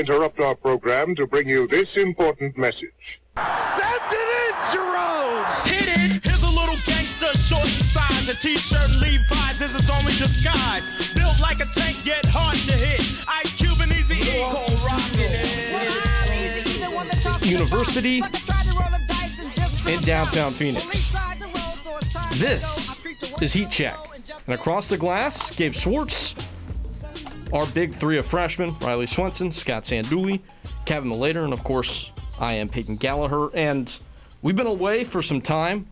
interrupt our program to bring you this important message. Send it in, Jerome! Hit it! Here's a little gangster, short in size. A t-shirt and Levi's is his only disguise. Built like a tank, yet hard to hit. Ice Cube and Easy E. Cold rockin' it. University in downtown Phoenix. This is Heat Check. And across the glass, Gabe Swartz, our big three of freshmen, Riley Swenson, Scott Sanduli, Kevin Malater, and of course, I am Peyton Gallaher. And we've been away for some time.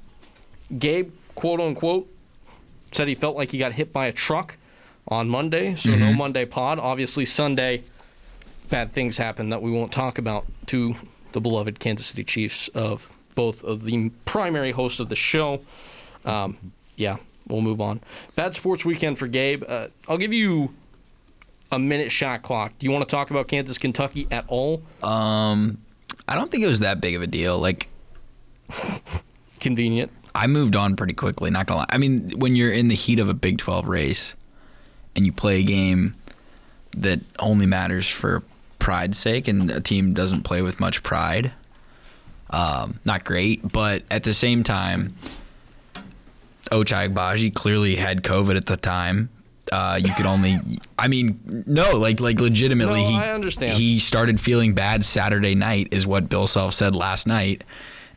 Gabe, quote unquote, said he felt like he got hit by a truck on Monday, so no Monday pod. Obviously, Sunday, bad things happened that we won't talk about to the beloved Kansas City Chiefs of both of the primary hosts of the show. Um, yeah, we'll move on. Bad sports weekend for Gabe. Uh, I'll give you a minute shot clock. Do you want to talk about Kansas, Kentucky at all? Um, I don't think it was that big of a deal. Like Convenient. I moved on pretty quickly. Not gonna lie. I mean, when you're in the heat of a Big 12 race and you play a game that only matters for pride's sake, and a team doesn't play with much pride, um, not great. But at the same time, Ochai Agbaji clearly had COVID at the time. Uh, you could only, I mean, no, like like legitimately, No, he I understand. he started feeling bad Saturday night, is what Bill Self said last night,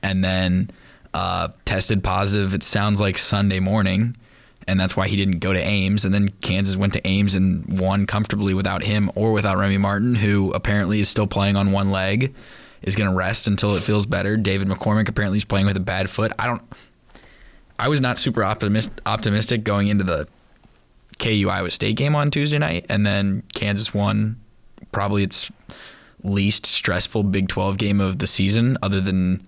and then uh, tested positive. It sounds like Sunday morning, and that's why he didn't go to Ames. And then Kansas went to Ames and won comfortably without him or without Remy Martin, who apparently is still playing on one leg, is going to rest until it feels better. David McCormack apparently is playing with a bad foot. I don't. I was not super optimist, optimistic going into the KU Iowa State game on Tuesday night, and then Kansas won probably its least stressful Big 12 game of the season, other than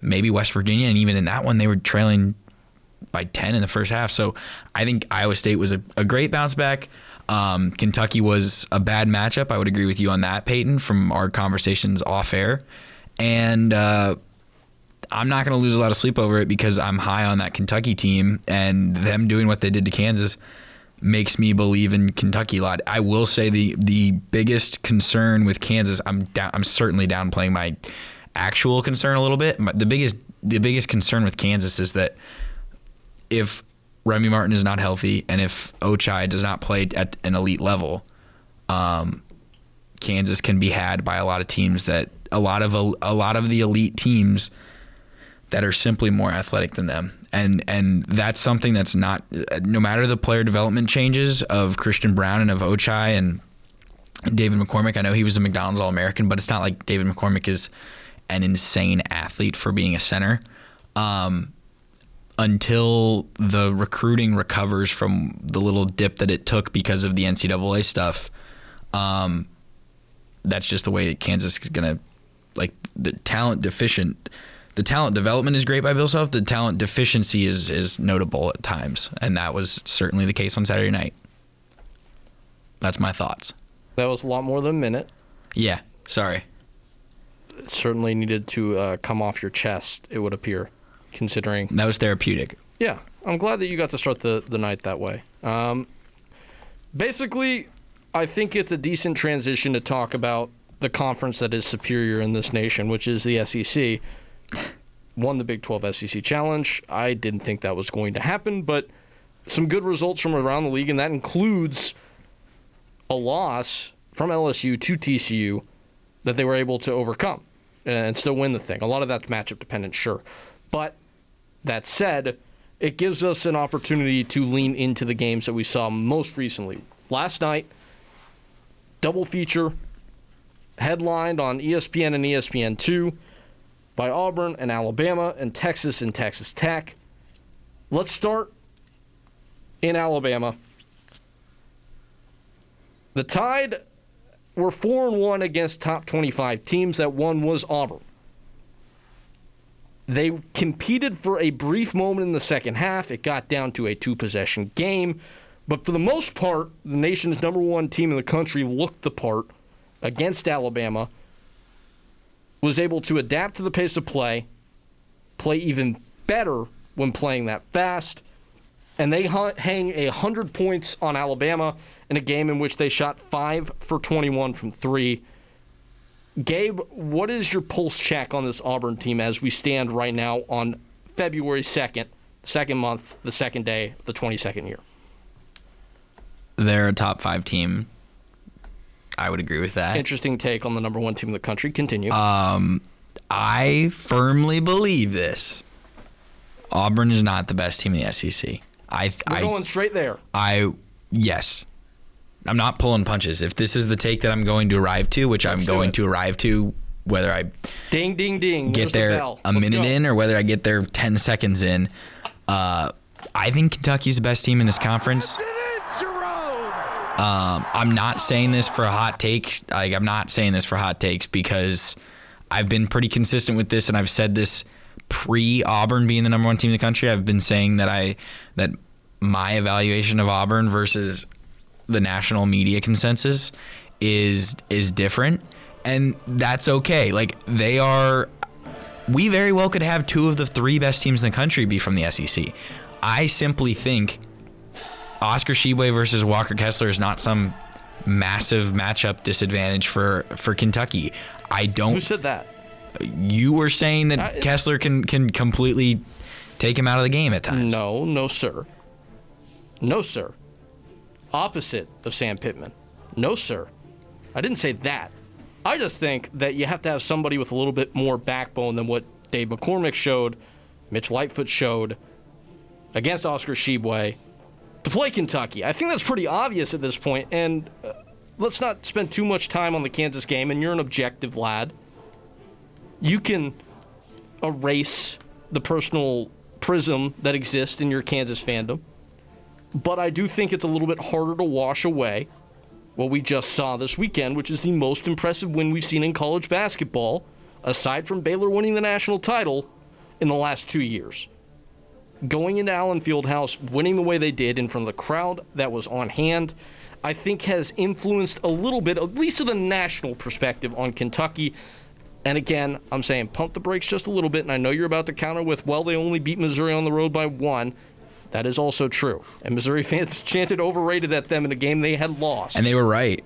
maybe West Virginia. And even in that one, they were trailing by 10 in the first half. So I think Iowa State was a, a great bounce back. Um, Kentucky was a bad matchup. I would agree with you on that, Peyton, from our conversations off air. And uh, I'm not going to lose a lot of sleep over it because I'm high on that Kentucky team, and them doing what they did to Kansas makes me believe in Kentucky a lot. I will say the the biggest concern with Kansas, I'm down, I'm certainly downplaying my actual concern a little bit. The biggest the biggest concern with Kansas is that if Remy Martin is not healthy and if Ochai does not play at an elite level, um, Kansas can be had by a lot of teams that a lot of a lot of the elite teams that are simply more athletic than them. And and that's something that's not no matter the player development changes of Christian Braun and of Ochai and David McCormack. I know he was a McDonald's All American, but it's not like David McCormack is an insane athlete for being a center. Um, until the recruiting recovers from the little dip that it took because of the NCAA stuff, um, that's just the way Kansas is gonna like the talent deficient. The talent development is great by Bill Self. The talent deficiency is is notable at times, and that was certainly the case on Saturday night. That's my thoughts. That was a lot more than a minute. Yeah, sorry. It certainly needed to uh, come off your chest, it would appear, considering That was therapeutic. Yeah, I'm glad that you got to start the, the night that way. Um, basically, I think it's a decent transition to talk about the conference that is superior in this nation, which is the SEC. Won the Big 12 SEC Challenge. I didn't think that was going to happen, but some good results from around the league, and that includes a loss from LSU to TCU that they were able to overcome and still win the thing. A lot of that's matchup dependent, sure. But that said, it gives us an opportunity to lean into the games that we saw most recently. Last night, double feature, headlined on ESPN and ESPN2 by Auburn and Alabama and Texas and Texas Tech. Let's start in Alabama. The Tide were 4 and 1 against top 25 teams. That one was Auburn. They competed for a brief moment in the second half. It got down to a two possession game. But for the most part, the nation's number one team in the country looked the part against Alabama, was able to adapt to the pace of play, play even better when playing that fast, and they hang a 100 points on Alabama in a game in which they shot 5 for 21 from 3 Gabe, what is your pulse check on this Auburn team as we stand right now on February 2nd, second month, the second day of the 22nd year? They're a top five team. I would agree with that. Interesting take on the number one team in the country. Continue. I firmly believe this. Auburn is not the best team in the SEC. I, We're I, going straight there. I, yes. I'm not pulling punches. If this is the take that I'm going to arrive to, which Let's I'm going it. to arrive to, whether I Ding, ding, ding. get There's there bell. a Let's minute go. in or whether I get there 10 seconds in, uh, I think Kentucky's the best team in this conference. Um, I'm not saying this for a hot take. Like, I'm not saying this for hot takes because I've been pretty consistent with this, and I've said this pre Auburn being the number one team in the country. I've been saying that I that my evaluation of Auburn versus the national media consensus is is different, and that's okay. Like they are we very well could have two of the three best teams in the country be from the SEC. I simply think Oscar Tshiebwe versus Walker Kessler is not some massive matchup disadvantage for for Kentucky. I don't. Who said that? You were saying that I- Kessler can can completely take him out of the game at times. No, no, sir. No, sir. Opposite of Sam Pittman. No, sir. I didn't say that. I just think that you have to have somebody with a little bit more backbone than what Dave McCormack showed, Mitch Lightfoot showed against Oscar Tshiebwe to play Kentucky. I think that's pretty obvious at this point, and uh, let's not spend too much time on the Kansas game, and you're an objective lad. You can erase the personal prism that exists in your Kansas fandom. But I do think it's a little bit harder to wash away what we just saw this weekend, which is the most impressive win we've seen in college basketball, aside from Baylor winning the national title in the last two years. Going into Allen Fieldhouse, winning the way they did in front of the crowd that was on hand, I think has influenced a little bit, at least to the national perspective, on Kentucky. And again, I'm saying pump the brakes just a little bit. And I know you're about to counter with, well, they only beat Missouri on the road by one. That is also true. And Missouri fans chanted overrated at them in a game they had lost. and they were right.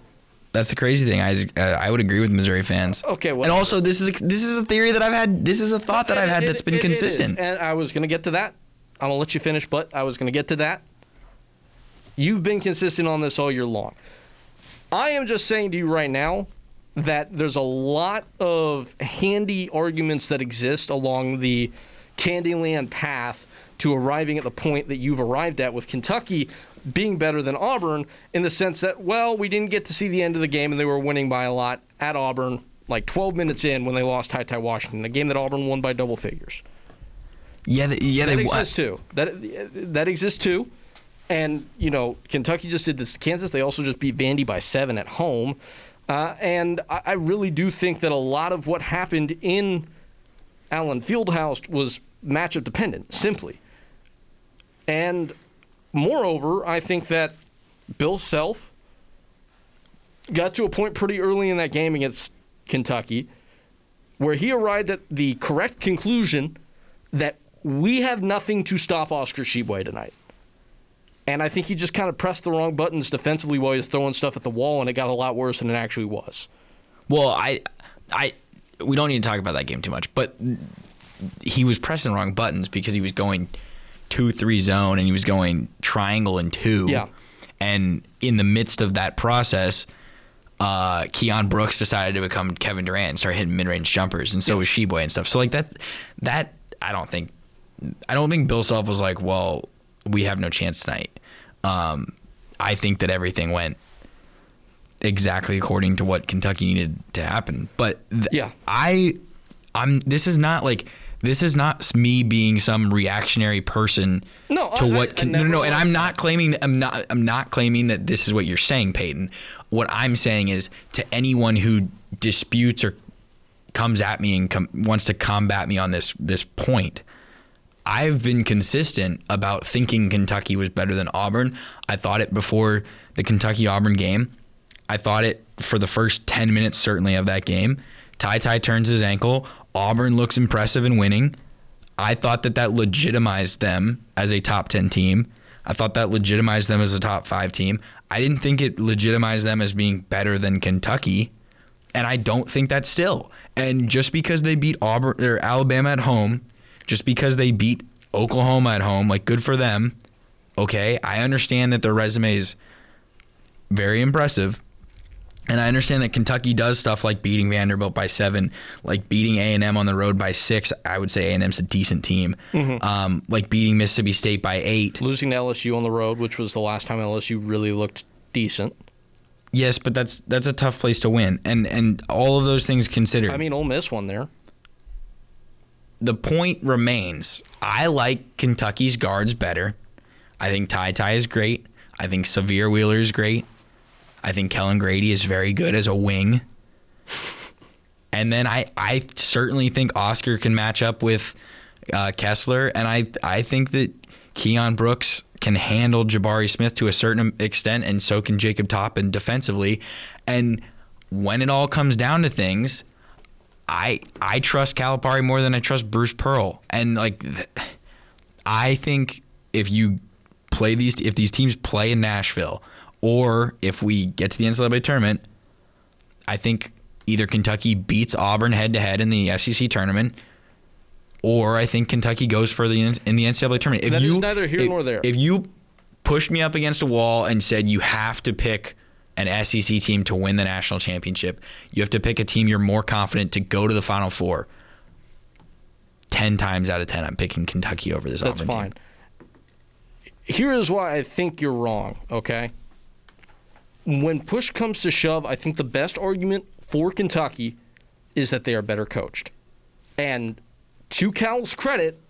That's the crazy thing. I uh, I would agree with Missouri fans. Okay, well- and also this is a, this is a theory that I've had. This is a thought that I've had It- that's been it- it is. consistent. And I was going to get to that. I'm to let you finish, but I was going to get to that. You've been consistent on this all year long. I am just saying to you right now that there's a lot of handy arguments that exist along the Candyland path to arriving at the point that you've arrived at with Kentucky being better than Auburn in the sense that, well, we didn't get to see the end of the game and they were winning by a lot at Auburn, like 12 minutes in when they lost Ty Ty Washington, a game that Auburn won by double figures. Yeah, they, yeah, That they exists too. That that exists too. And you know, Kentucky just did this. to Kansas, they also just beat Vandy by seven at home. Uh, and I, I really do think that a lot of what happened in Allen Fieldhouse was matchup dependent, simply. And moreover, I think that Bill Self got to a point pretty early in that game against Kentucky where he arrived at the correct conclusion that we have nothing to stop Oscar Tshiebwe tonight. And I think he just kind of pressed the wrong buttons defensively while he was throwing stuff at the wall, and it got a lot worse than it actually was. Well, I, I, we don't need to talk about that game too much, but he was pressing the wrong buttons because he was going two three zone and he was going triangle and two. Yeah. And in the midst of that process, uh, Keion Brooks decided to become Kevin Durant and start hitting mid range jumpers, and so was Tshiebwe and stuff. So like that, that I don't think, I don't think Bill Self was like, well, we have no chance tonight. Um, I think that everything went exactly according to what Kentucky needed to happen. But th- Yeah. I, I'm. This is not like this is not me being some reactionary person. No, to I- what? I- Can, I no, no, no. And. I'm not claiming. that- I'm not. I'm not claiming that this is what you're saying, Peyton. What I'm saying is to anyone who disputes or comes at me and com- wants to combat me on this this point. I've been consistent about thinking Kentucky was better than Auburn. I thought it before the Kentucky Auburn game. I thought it for the first 10 minutes, certainly, of that game. Ty Ty turns his ankle. Auburn looks impressive in winning. I thought that that legitimized them as a top 10 team. I thought that legitimized them as a top five team. I didn't think it legitimized them as being better than Kentucky. and I don't think that still. And just because they beat Auburn or Alabama at home, just because they beat Oklahoma at home, like good for them. Okay, I understand that their resume is very impressive. And I understand that Kentucky does stuff like beating Vanderbilt by seven, like beating A and M on the road by six. I would say A and M's a decent team. Um, like beating Mississippi State by eight. Losing to LSU on the road, which was the last time LSU really looked decent. Yes, but that's that's a tough place to win. And and all of those things considered, I mean, Ole Miss won there. The point remains. I like Kentucky's guards better. I think Ty Ty is great. I think Sahvir Wheeler is great. I think Kellan Grady is very good as a wing. And then I, I certainly think Oscar can match up with uh, Kessler, and I I think that Keion Brooks can handle Jabari Smith to a certain extent, and so can Jacob Toppin defensively. And when it all comes down to things, I I trust Calipari more than I trust Bruce Pearl, and like I think if you play these if these teams play in Nashville, or if we get to the NCAA tournament, I think either Kentucky beats Auburn head to head in the SEC tournament, or I think Kentucky goes further in in the NCAA tournament. If That is you neither here if, nor there. If you pushed me up against a wall and said you have to pick an SEC team to win the national championship, you have to pick a team you're more confident to go to the Final Four. Ten times out of ten, I'm picking Kentucky over this That's Auburn fine. team. Here is why I think you're wrong, okay? When push comes to shove, I think the best argument for Kentucky is that they are better coached. And to Cal's credit,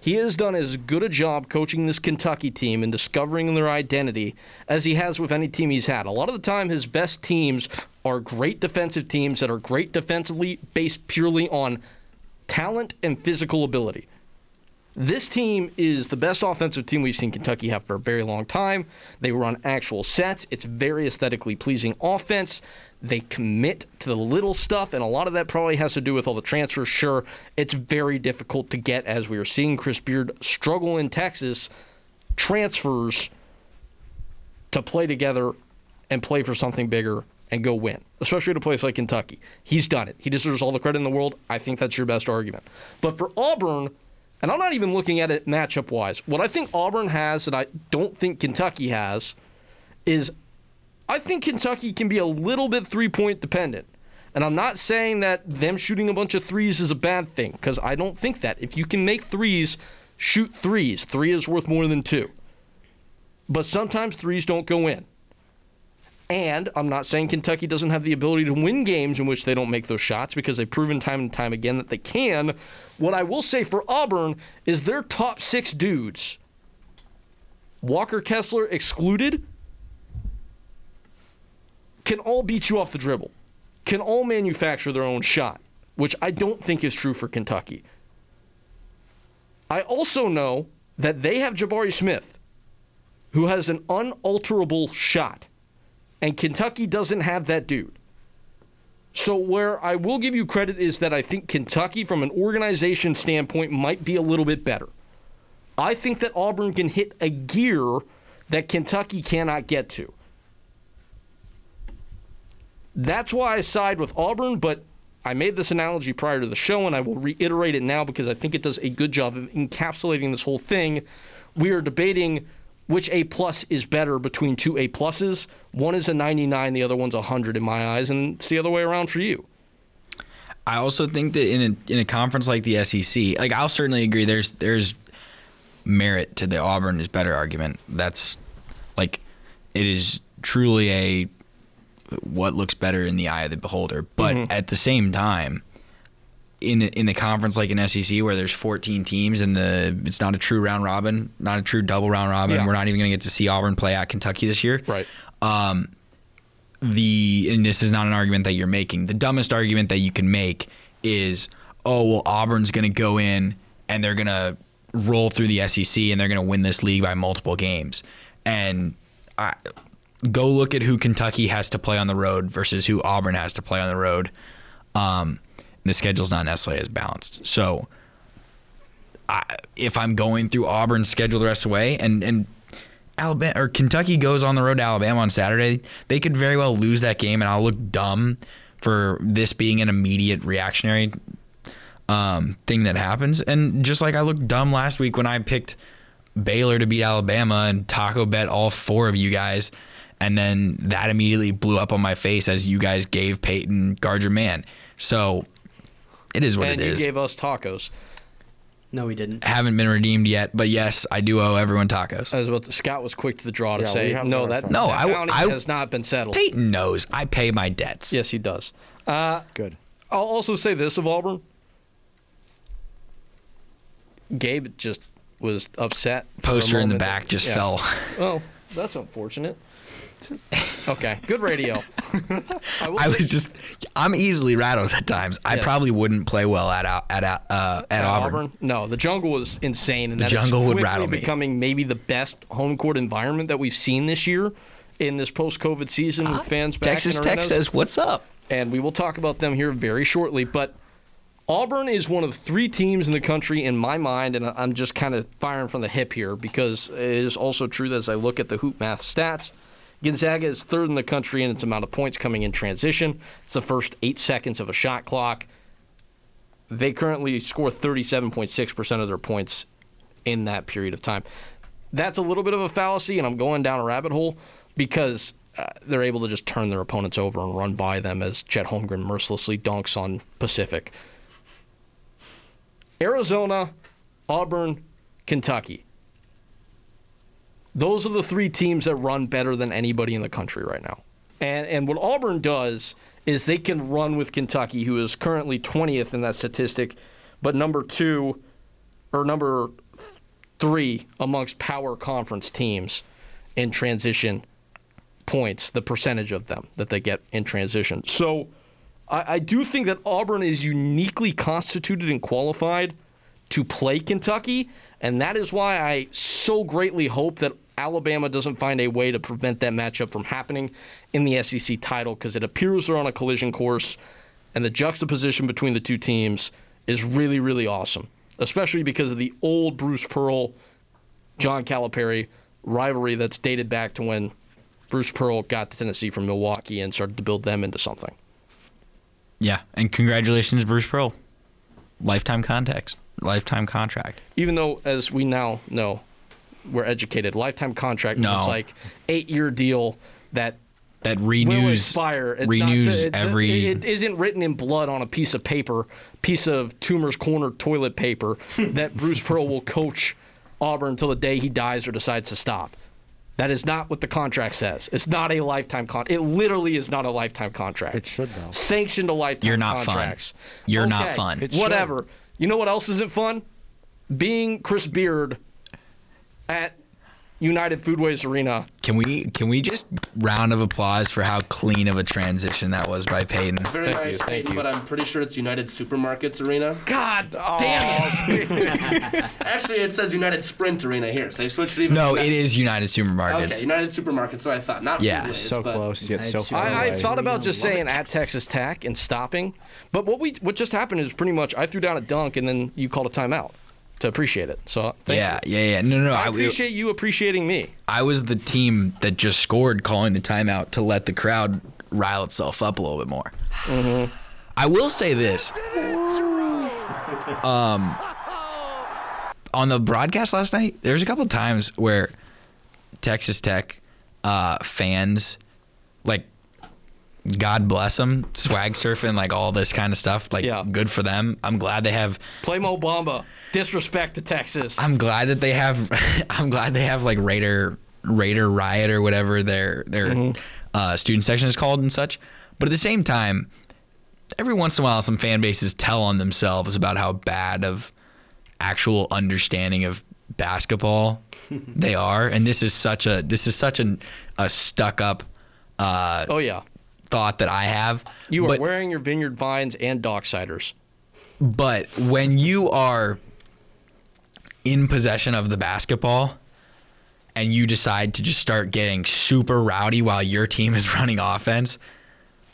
he has done as good a job coaching this Kentucky team and discovering their identity as he has with any team he's had. A lot of the time, his best teams are great defensive teams that are great defensively based purely on talent and physical ability. This team is the best offensive team we've seen Kentucky have for a very long time. They run actual sets. It's very aesthetically pleasing offense. They commit to the little stuff, and a lot of that probably has to do with all the transfers. Sure, it's very difficult to get, as we are seeing Chris Beard struggle in Texas, transfers to play together and play for something bigger and go win, especially at a place like Kentucky. He's done it. He deserves all the credit in the world. I think that's your best argument. But for Auburn, and I'm not even looking at it matchup wise, what I think Auburn has that I don't think Kentucky has is I think Kentucky can be a little bit three point dependent. And I'm not saying that them shooting a bunch of threes is a bad thing, because I don't think that. If you can make threes, shoot threes. Three is worth more than two. But sometimes threes don't go in. And I'm not saying Kentucky doesn't have the ability to win games in which they don't make those shots because they've proven time and time again that they can. What I will say for Auburn is their top six dudes, Walker Kessler excluded, can all beat you off the dribble, can all manufacture their own shot, which I don't think is true for Kentucky. I also know that they have Jabari Smith, who has an unalterable shot, and Kentucky doesn't have that dude. So, where I will give you credit is that I think Kentucky, from an organization standpoint, might be a little bit better. I think that Auburn can hit a gear that Kentucky cannot get to. That's why I side with Auburn, but I made this analogy prior to the show, and I will reiterate it now because I think it does a good job of encapsulating this whole thing. We are debating which A plus is better between two A pluses. One is a 99, the other one's a 100 in my eyes, and it's the other way around for you. I also think that in a in a conference like the SEC, like I'll certainly agree. There's there's merit to the Auburn is better argument. That's like it is truly a what looks better in the eye of the beholder. But at the same time, in in the conference like an SEC where there's 14 teams and the it's not a true round robin, not a true double round robin. Yeah. We're not even going to get to see Auburn play at Kentucky this year Right. Um, the and this is not an argument that you're making. The dumbest argument that you can make is, oh well, Auburn's going to go in and they're going to roll through the SEC and they're going to win this league by multiple games. And I, go look at who Kentucky has to play on the road versus who Auburn has to play on the road. Um, the schedule's not necessarily as balanced. So I, if I'm going through Auburn's schedule the rest of the way, and and Alabama or Kentucky goes on the road to Alabama on Saturday, they could very well lose that game, and I'll look dumb for this being an immediate reactionary um, thing that happens. And just like I looked dumb last week when I picked Baylor to beat Alabama and taco bet all four of you guys. And then that immediately blew up on my face as you guys gave Peyton guard your man. So it is what and it you gave us tacos. No, we didn't. Haven't been redeemed yet, but yes, I do owe everyone tacos. I was about to, Scott was quick to the draw to Yeah, say no. our That. No, that I- I- has not been settled. Peyton knows I pay my debts. Yes, he does. Uh, Good. I'll also say this of Auburn. Gabe just was upset. Poster in the back just Yeah. fell. Oh, that's unfortunate. Okay, good radio. I, I was just, I'm easily rattled at times. I Yes. probably wouldn't play well at Au- at uh, at Auburn. No, the jungle was insane, and The that is jungle would quickly rattle me. becoming maybe the best home court environment that we've seen this year in this post-COVID season with fans back Ah, Texas in Tech arenas. says, "What's up?" and we will talk about them here very shortly. But Auburn is one of three teams in the country, in my mind, and I'm just kind of firing from the hip here because it is also true that as I look at the hoop math stats, Gonzaga is third in the country in its amount of points coming in transition. It's the first eight seconds of a shot clock. They currently score 37.6% of their points in that period of time. That's a little bit of a fallacy, and I'm going down a rabbit hole because uh, they're able to just turn their opponents over and run by them as Chet Holmgren mercilessly dunks on Pacific. Arizona, Auburn, Kentucky. Those are the three teams that run better than anybody in the country right now. And and what Auburn does is they can run with Kentucky, who is currently 20th in that statistic, but number two or number three amongst power conference teams in transition points, the percentage of them that they get in transition. So I, I do think that Auburn is uniquely constituted and qualified to play Kentucky, and that is why I so greatly hope that Alabama doesn't find a way to prevent that matchup from happening in the SEC title because it appears they're on a collision course, and the juxtaposition between the two teams is really, really awesome, especially because of the old Bruce Pearl, John Calipari rivalry that's dated back to when Bruce Pearl got to Tennessee from Milwaukee and started to build them into something. Yeah, and congratulations, Bruce Pearl. Lifetime contacts, lifetime contract. even though as we now know we're educated lifetime contract No. means like eight year deal that That will renews expire It's renews not, it, every. it isn't written in blood on a piece of paper piece of tumor's corner toilet paper that bruce pearl will coach auburn until the day he dies or decides to stop that is not what the contract says. It's not a lifetime contract. It literally is not a lifetime contract. It should, though. Sanctioned a lifetime You're not fun. You're not fun. It should. Whatever. You know what else isn't fun? Being Chris Beard at United Foodways Arena. can we can we just round of applause for how clean of a transition that was by Peyton? Very Thank you, nice, thank Peyton, you. but I'm pretty sure it's United Supermarkets Arena. God oh. damn it! Actually, it says United Sprint Arena here, so they switched it even. No, to it United Supermarkets. Okay, United Supermarkets. So I thought not. Yeah. Foodways, So close yet so Nice. far I, I away. thought about just saying at Texas Tech and stopping, but what we what just happened is pretty much I threw down a dunk and then you called a timeout to appreciate it. So thank yeah, you. yeah, yeah. No, no, no. I I, appreciate you appreciating me. I was the team that just scored, calling the timeout to let the crowd rile itself up a little bit more. Mm-hmm. I will say this. Um, on the broadcast last night, there was a couple times where Texas Tech uh, fans, like, God bless them, swag surfing, like all this kind of stuff. Like, Yeah. good for them. I'm glad they have Play Mo Bamba. Disrespect to Texas. I'm glad that they have. I'm glad they have like Raider Raider Riot or whatever their their uh, student section is called and such. But at the same time, every once in a while, some fan bases tell on themselves about how bad of actual understanding of basketball they are, and this is such a this is such an, a stuck up uh, oh yeah. Thought that I have. You are But- wearing your vineyard vines and dock docksiders. But when you are in possession of the basketball and you decide to just start getting super rowdy while your team is running offense,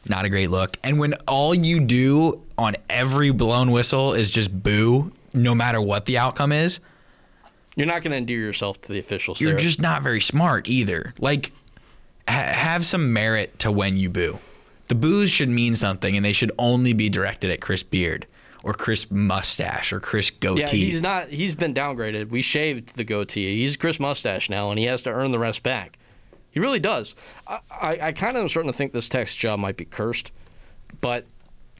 not a great look. And when all you do on every blown whistle is just boo, no matter what the outcome is, You're not going to endear yourself to the officials. you're there. just not very smart either. Like, ha- have some merit to when you boo. The boos should mean something, and they should only be directed at Chris Beard or Chris Mustache or Chris Goatee. Yeah, he's not. He's been downgraded. We shaved the goatee. He's Chris Mustache now, and he has to earn the rest back. He really does. I, I, I kind of am starting to think this text job might be cursed, but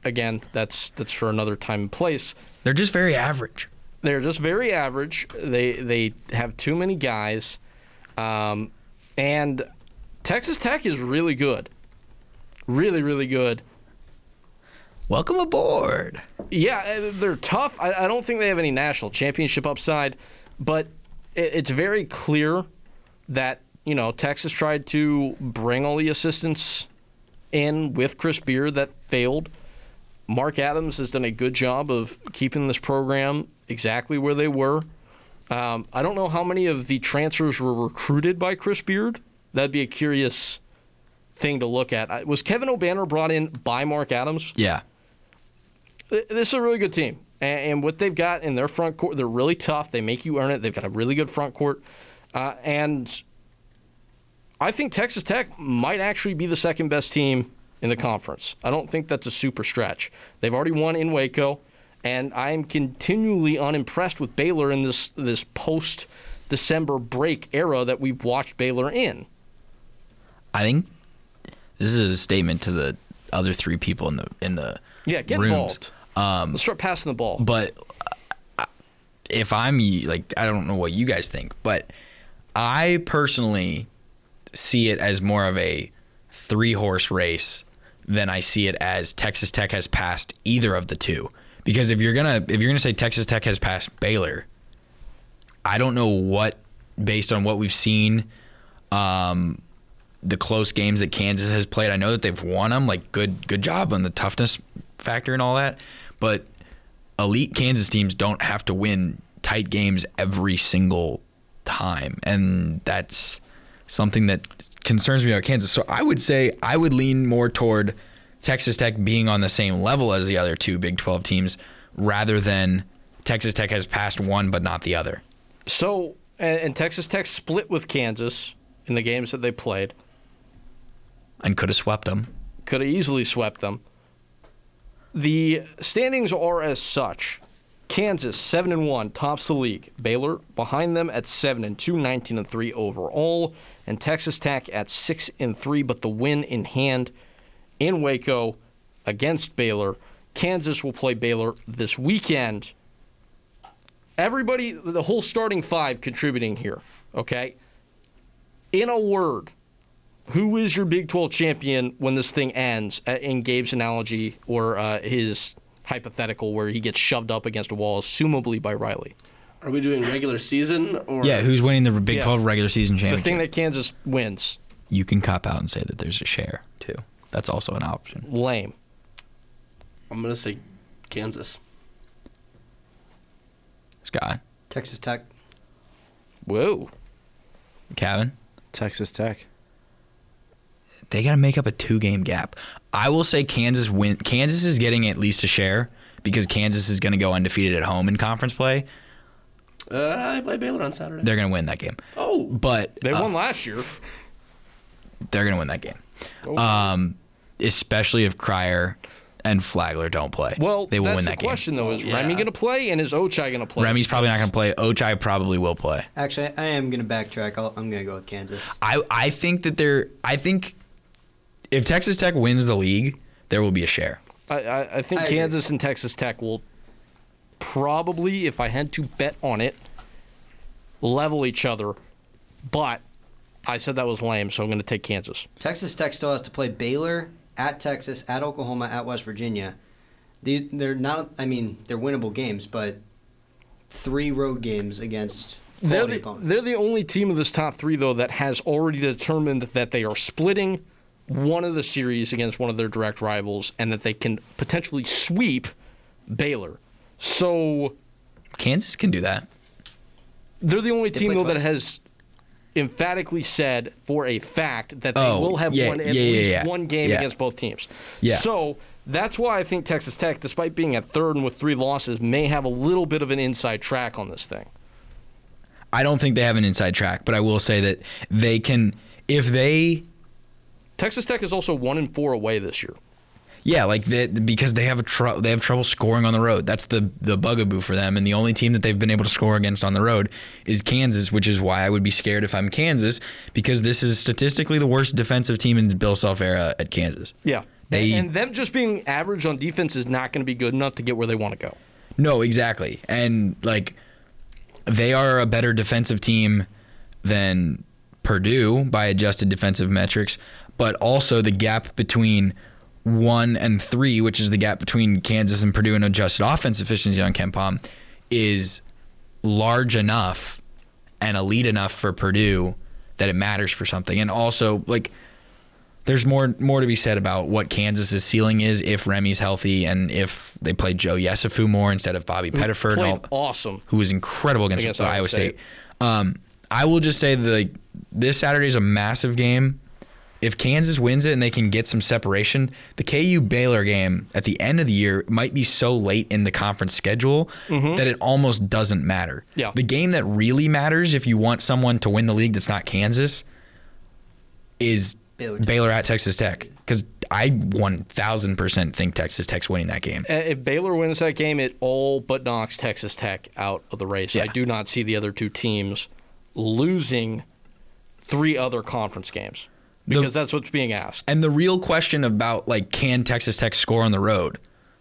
again, that's that's for another time and place. They're just very average. They're just very average. They they have too many guys, um, and Texas Tech is really good, really really good. Welcome aboard. Yeah, uh, they're tough. I, I don't think they have any national championship upside, but it, it's very clear that you know Texas tried to bring all the assistants in with Chris Beard that failed. Mark Adams has done a good job of keeping this program exactly where they were. Um, I don't know how many of the transfers were recruited by Chris Beard. That'd be a curious thing to look at. Was Kevin Obanor brought in by Mark Adams? Yeah. This is a really good team. And, and what they've got in their front court, they're really tough. They make you earn it. They've got a really good front court. Uh, and I think Texas Tech might actually be the second best team in the conference. I don't think that's a super stretch. They've already won in Waco, and I am continually unimpressed with Baylor in this this post December break era that we've watched Baylor in. I think this is a statement to the other three people in the in the Yeah, get rooms. involved. Um, Let's start passing the ball. but if I'm like, I don't know what you guys think, but I personally see it as more of a three horse race than I see it as Texas Tech has passed either of the two. Because if you're gonna if you're gonna say Texas Tech has passed Baylor, I don't know what based on what we've seen, um, the close games that Kansas has played. I know that they've won them, like good good job on the toughness factor and all that, but elite Kansas teams don't have to win tight games every single time, and that's something that concerns me about Kansas. So I would say I would lean more toward Texas Tech being on the same level as the other two Big 12 teams rather than Texas Tech has passed one but not the other. So, and, Texas Tech split with Kansas in the games that they played. And could have swept them. Could have easily swept them. The standings are as such. Kansas 7 and 1 tops the league. Baylor behind them at 7 and 2, 19 and 3 overall, and Texas Tech at 6 and 3 but the win in hand in Waco against Baylor. Kansas will play Baylor this weekend. Everybody the whole starting 5 contributing here, okay? In a word, who is your Big 12 champion when this thing ends, uh, in Gabe's analogy or uh, his hypothetical where he gets shoved up against a wall, assumably by Riley? Are we doing regular season or Yeah, who's winning the Big Yeah. 12 regular season championship? The thing that Kansas wins. you can cop out and say that there's a share too. That's also an option. Lame. I'm gonna say Kansas. Scott, Texas Tech. Whoa. Kevin, Texas Tech. They got to make up a two game gap. I will say Kansas win. Kansas is getting at least a share because Kansas is going to go undefeated at home in conference play. Uh, I play Baylor on Saturday. They're going to win that game. oh, But They uh, won last year. they're going to win that game. Oh. Um, especially if Cryer and Flagler don't play. Well, they will that's win the that game. question, though. Is Yeah. Remy going to play and is Ochai going to play? Remy's probably not going to play. Ochai probably will play. Actually, I am going to backtrack. I'll, I'm going to go with Kansas. I I think that they're. I think if Texas Tech wins the league, there will be a share. I, I, I think I agree. Kansas and Texas Tech will probably, if I had to bet on it, level each other. But I said that was lame, so I'm going to take Kansas. Texas Tech still has to play Baylor at Texas, at Oklahoma, at West Virginia. These they're not. I mean, they're winnable games, but three road games against They're the, opponents. they're the only team of this top three, though, that has already determined that they are splitting one of the series against one of their direct rivals and that they can potentially sweep Baylor. So Kansas can do that. they're the only They team, play though, that has emphatically said for a fact that they Oh, will have yeah, won at yeah, yeah, least yeah. one game Yeah. against both teams. Yeah. So that's why I think Texas Tech, despite being at third and with three losses, may have a little bit of an inside track on this thing. I don't think they have an inside track, but I will say that they can if they Texas Tech is also one and four away this year. Yeah, like they, because they have a tr- they have trouble scoring on the road. That's the the bugaboo for them. And the only team that they've been able to score against on the road is Kansas, which is why I would be scared if I'm Kansas because this is statistically the worst defensive team in the Bill Self era at Kansas. Yeah. They- and them just being average on defense is not going to be good enough to get where they want to go. No, exactly. And like they are a better defensive team than Purdue by adjusted defensive metrics, but also the gap between one and three, which is the gap between Kansas and Purdue in adjusted offense efficiency on KenPom, is large enough and elite enough for Purdue that it matters for something. And also, like, there's more more to be said about what Kansas's ceiling is if Remy's healthy and if they play Joe Yesufu more instead of Bobby Pettiford, and all, awesome. who was incredible against, Against Iowa, Iowa State. State. Um, I will just say that like, this Saturday is a massive game. If Kansas wins it and they can get some separation, the KU Baylor game at the end of the year might be so late in the conference schedule that it almost doesn't matter. Mm-hmm. Yeah. The game that really matters if you want someone to win the league that's not Kansas is Baylor, Baylor, at Texas Tech because I 1000% think Texas Tech's winning that game. If Baylor wins that game, it all but knocks Texas Tech out of the race. I do not see the other two teams losing three other conference games because that's what's being asked. And the real question about like can Texas Tech score on the road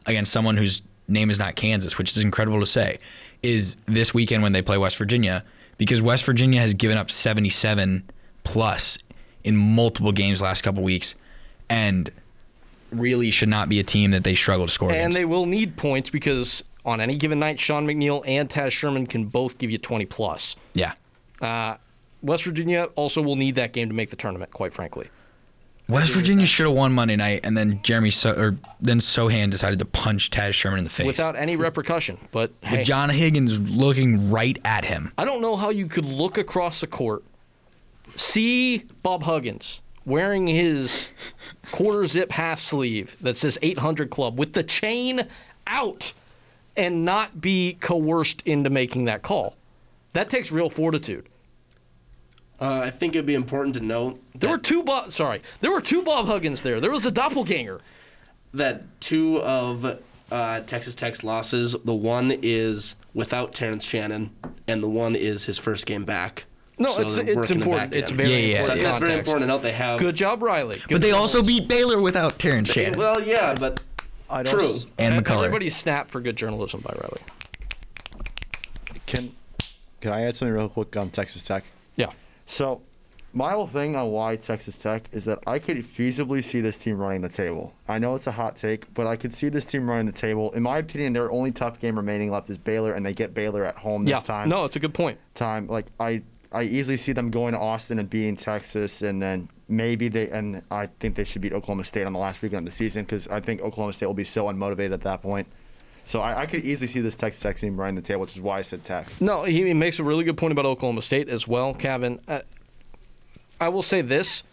against someone whose name is not Kansas, which is incredible to say, is this weekend when they play West Virginia because West Virginia has given up 77 plus in multiple games last couple weeks and really should not be a team that they struggle to score And against. And they will need points because on any given night, Sean McNeil and Taz Sherman can both give you 20 plus. yeah. Uh, West Virginia also will need that game to make the tournament, quite frankly. West Virginia should have won Monday night, and then Jeremy so- or then Sochan decided to punch Taz Sherman in the face Without any repercussion. But hey, with John Higgins looking right at him. I don't know how you could look across the court, see Bob Huggins wearing his quarter zip half sleeve that says 800 Club with the chain out and not be coerced into making that call. That takes real fortitude. Uh, I think it'd be important to note There were two Bob, sorry, there were two Bob Huggins there. There was a doppelganger. that two of uh, Texas Tech's losses, the one is without Terrence Shannon, and the one is his first game back. No, So it's they're it's working it important. back It's in. very Yeah, yeah, So important. that's very context. important to note. They have Good job, Riley. Good But they job. also beat Baylor without Terrence Shannon Well, yeah, but I'd true. also- and McCullar. Everybody snap for good journalism by Riley. Can can I add something real quick on Texas Tech? So, my whole thing on why Texas Tech is that I could feasibly see this team running the table. I know it's a hot take, but I could see this team running the table. In my opinion, their only tough game remaining left is Baylor, and they get Baylor at home this Yeah. time. No, it's a good point. time. Like I, I easily see them going to Austin and beating Texas, and then maybe they. And I think they should beat Oklahoma State on the last weekend of the season because I think Oklahoma State will be so unmotivated at that point. So I, I could easily see this Texas Tech team running the table, which is why I said Tech. No, he he makes a really good point about Oklahoma State as well, Kevin. Uh, I will say this: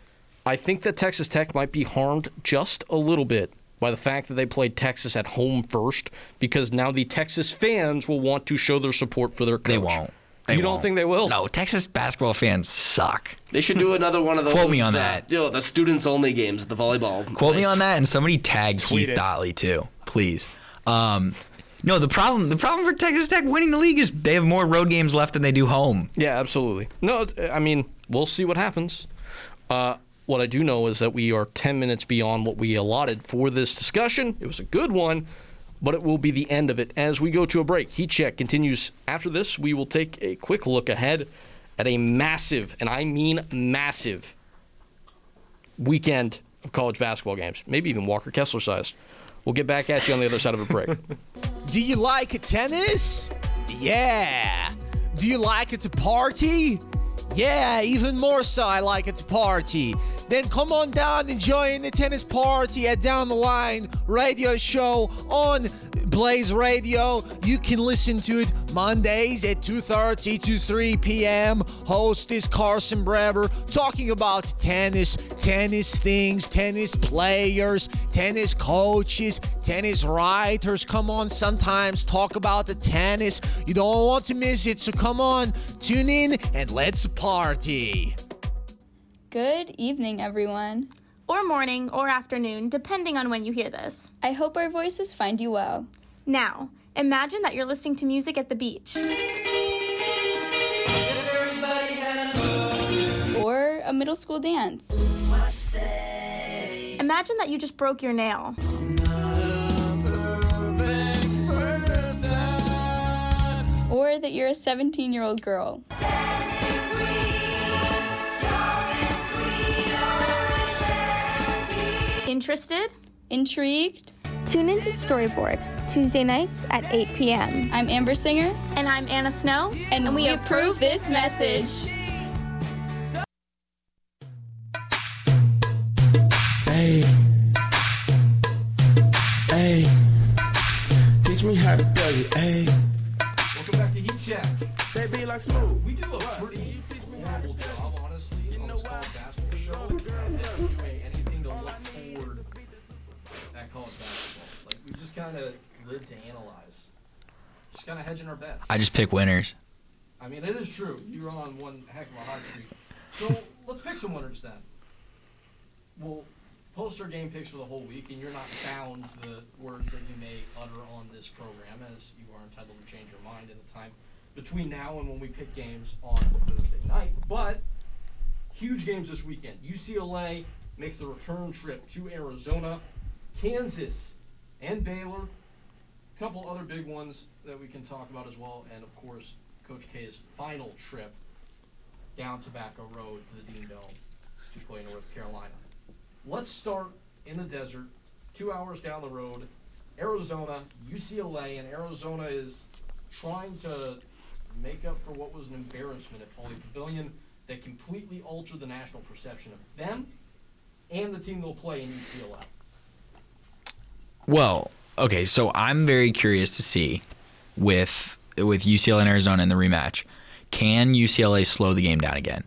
I think that Texas Tech might be harmed just a little bit by the fact that they played Texas at home first, because now the Texas fans will want to show their support for their coach. They won't. They you don't won't. think they will? No, Texas basketball fans suck. They should do another one of those. Quote me on uh, that. You know, the students only games, the volleyball. Quote me on that, and somebody tag Tweet Keith it. Dotley too, please. Um, no, the problem the problem for Texas Tech winning the league is they have more road games left than they do home. Yeah, absolutely. No, I mean, we'll see what happens. Uh, what I do know is that we are 10 minutes beyond what we allotted for this discussion. It was a good one, but it will be the end of it as we go to a break. Heat check continues after this. We will take a quick look ahead at a massive, and I mean massive, weekend of college basketball games, maybe even Walker Kessler sized. We'll get back at you on the other side of a break. Do you like tennis? Yeah. Do you like it to party? Yeah, even more so, I like it to party. Then come on down and join the tennis party at Down the Line radio show on Blaze Radio. You can listen to it Mondays at 2:30 to 3 p.m. Host is Carson Brever talking about tennis, tennis things, tennis players, tennis coaches, tennis writers. Come on, sometimes talk about the tennis. You don't want to miss it, so come on, tune in and let's party. Good evening, everyone. or morning, or afternoon, depending on when you hear this. I hope our voices find you well. Now, imagine that you're listening to music at the beach. Or a middle school dance. Imagine that you just broke your nail. Or that you're a 17 year old girl. Interested? Intrigued? Tune into Storyboard, Tuesday nights at 8 p.m. I'm Amber Singer. And I'm Anna Snow. And, we approve this message. Hey. Hey. Teach me how to play it. Hey. Welcome back to Heat Check. They be like smooth. We do a pretty horrible job, honestly, on this college basketball show. Doing anything to just kind of live to analyze. Just kind of hedging our bets. I just pick winners. I mean, it is true. You're on one heck of a hot streak. So let's pick some winners then. We'll post our game picks for the whole week, and you're not bound to the words that you may utter on this program, as you are entitled to change your mind in the time between now and when we pick games on Thursday night. But huge games this weekend. UCLA makes the return trip to Arizona, Kansas, and Baylor. A couple other big ones that we can talk about as well, and of course, Coach K's final trip down Tobacco Road to the Dean Dome to play North Carolina. Let's start in the desert, two hours down the road, Arizona, UCLA, and Arizona is trying to make up for what was an embarrassment at Pauley Pavilion that completely altered the national perception of them and the team they'll play in UCLA. Well, okay, so I'm very curious to see with with UCLA and Arizona in the rematch, can UCLA slow the game down again?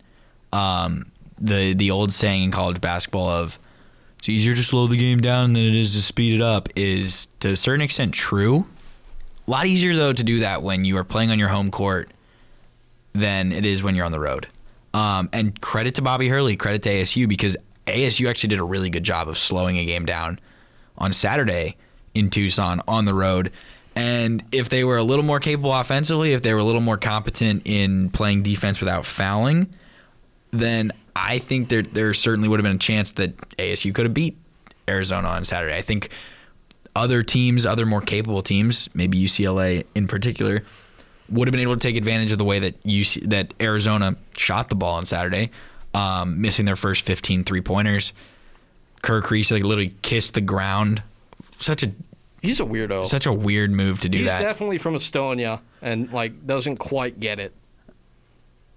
Um, the the old saying in college basketball of it's easier to slow the game down than it is to speed it up is to a certain extent true. A lot easier though to do that when you are playing on your home court than it is when you're on the road. Um, and credit to Bobby Hurley, credit to ASU because ASU actually did a really good job of slowing a game down on Saturday in Tucson on the road. And if they were a little more capable offensively, if they were a little more competent in playing defense without fouling, then I think there there certainly would have been a chance that ASU could have beat Arizona on Saturday. I think other teams, other more capable teams, maybe UCLA in particular, would have been able to take advantage of the way that UC, that Arizona shot the ball on Saturday, um, missing their first 15 three pointers. Kerr Kriisa like literally kissed the ground. Such a He's a weirdo. such a weird move to do He's that. definitely from Estonia and like doesn't quite get it.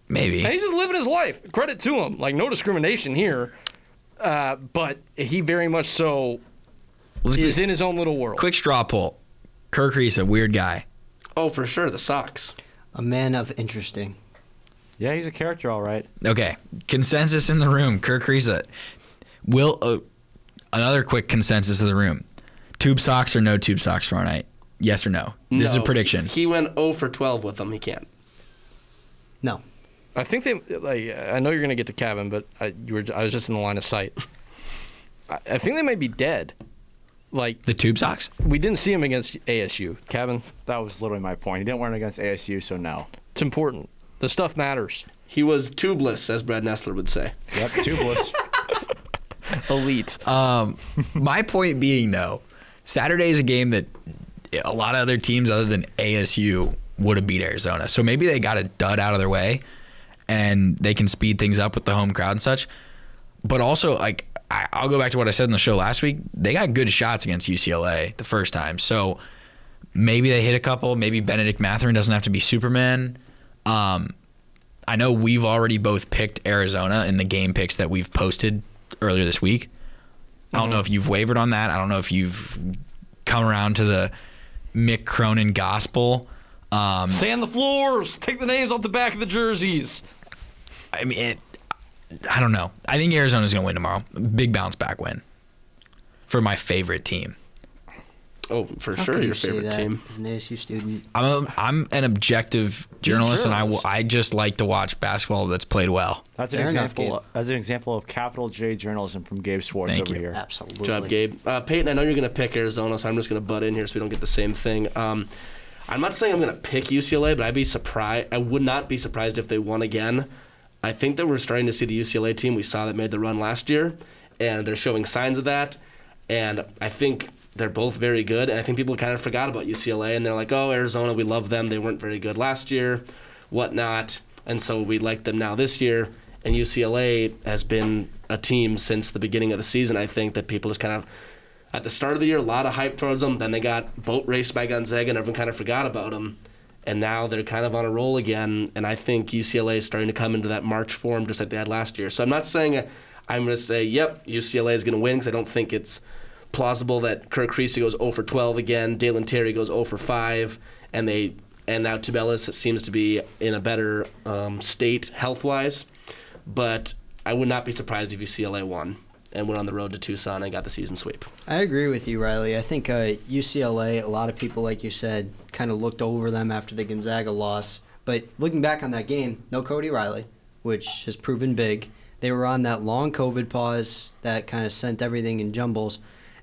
Maybe. And he's just living his life. Credit to him. Like no discrimination here, uh, but he very much so Let's is get- in his own little world. Quick straw poll. Kerr Kriisa, a weird guy. Oh, for sure, the socks. A man of interesting. Yeah, he's a character, all right. Okay, consensus in the room. Kerr Kriisa. Will uh, another quick consensus of the room. Tube socks or no tube socks tomorrow night? Yes or no? This is a prediction. He, he went 0 for 12 with them. He can't. No. I think they. Like, I know you're gonna get to Kevin, but I, you were. I was just in the line of sight. I, I think they might be dead. Like the tube socks. We didn't see him against ASU, Kevin. That was literally my point. He didn't wear it against ASU, so no. It's important. The stuff matters. He was tubeless, as Brad Nessler would say. Yep, tubeless. Elite. Um, my point being though, Saturday is a game that a lot of other teams other than ASU would have beat Arizona. So maybe they got a dud out of their way, and they can speed things up with the home crowd and such. But also, like I, I'll go back to what I said in the show last week. They got good shots against UCLA the first time, so maybe they hit a couple. Maybe Bennedict Mathurin doesn't have to be Superman. Um, I know we've already both picked Arizona in the game picks that we've posted earlier this week. I don't know if you've wavered on that. I don't know if you've come around to the Mick Cronin gospel. Um, Sand the floors. Take the names off the back of the jerseys. I mean, it, I don't know. I think Arizona's going to win tomorrow. Big bounce back win for my favorite team. Oh, for How sure, can your you favorite team. As an ASU student, I'm a, I'm an objective journalist, and I will. I just like to watch basketball that's played well. That's an Fair example. Gabe. That's an example of capital J journalism from Gabe Swartz Thank over you. here. absolutely. Good job, Gabe. Uh, Peyton, I know you're going to pick Arizona, so I'm just going to butt in here so we don't get the same thing. Um, I'm not saying I'm going to pick UCLA, but I'd be surprised. I would not be surprised if they won again. I think that we're starting to see the UCLA team we saw that made the run last year, and they're showing signs of that. And I think they're both very good. And I think people kind of forgot about UCLA, and they're like, "Oh, Arizona, we love them. They weren't very good last year, whatnot." And so we like them now this year. And UCLA has been a team since the beginning of the season. I think that people just kind of at the start of the year, a lot of hype towards them. Then they got boat raced by Gonzaga, and everyone kind of forgot about them. And now they're kind of on a roll again. And I think UCLA is starting to come into that March form just like they had last year. So I'm not saying I'm going to say, yep, UCLA is going to win because I don't think it's plausible that Kerr Kriisa goes 0 for 12 again, Dalen Terry goes 0 for 5, and they and now Tubelis seems to be in a better um, state health wise. But I would not be surprised if UCLA won and went on the road to Tucson and got the season sweep. I agree with you, Riley. I think uh, UCLA, a lot of people, like you said, kind of looked over them after the Gonzaga loss. But looking back on that game, no Cody Riley, which has proven big. They were on that long COVID pause that kind of sent everything in jumbles.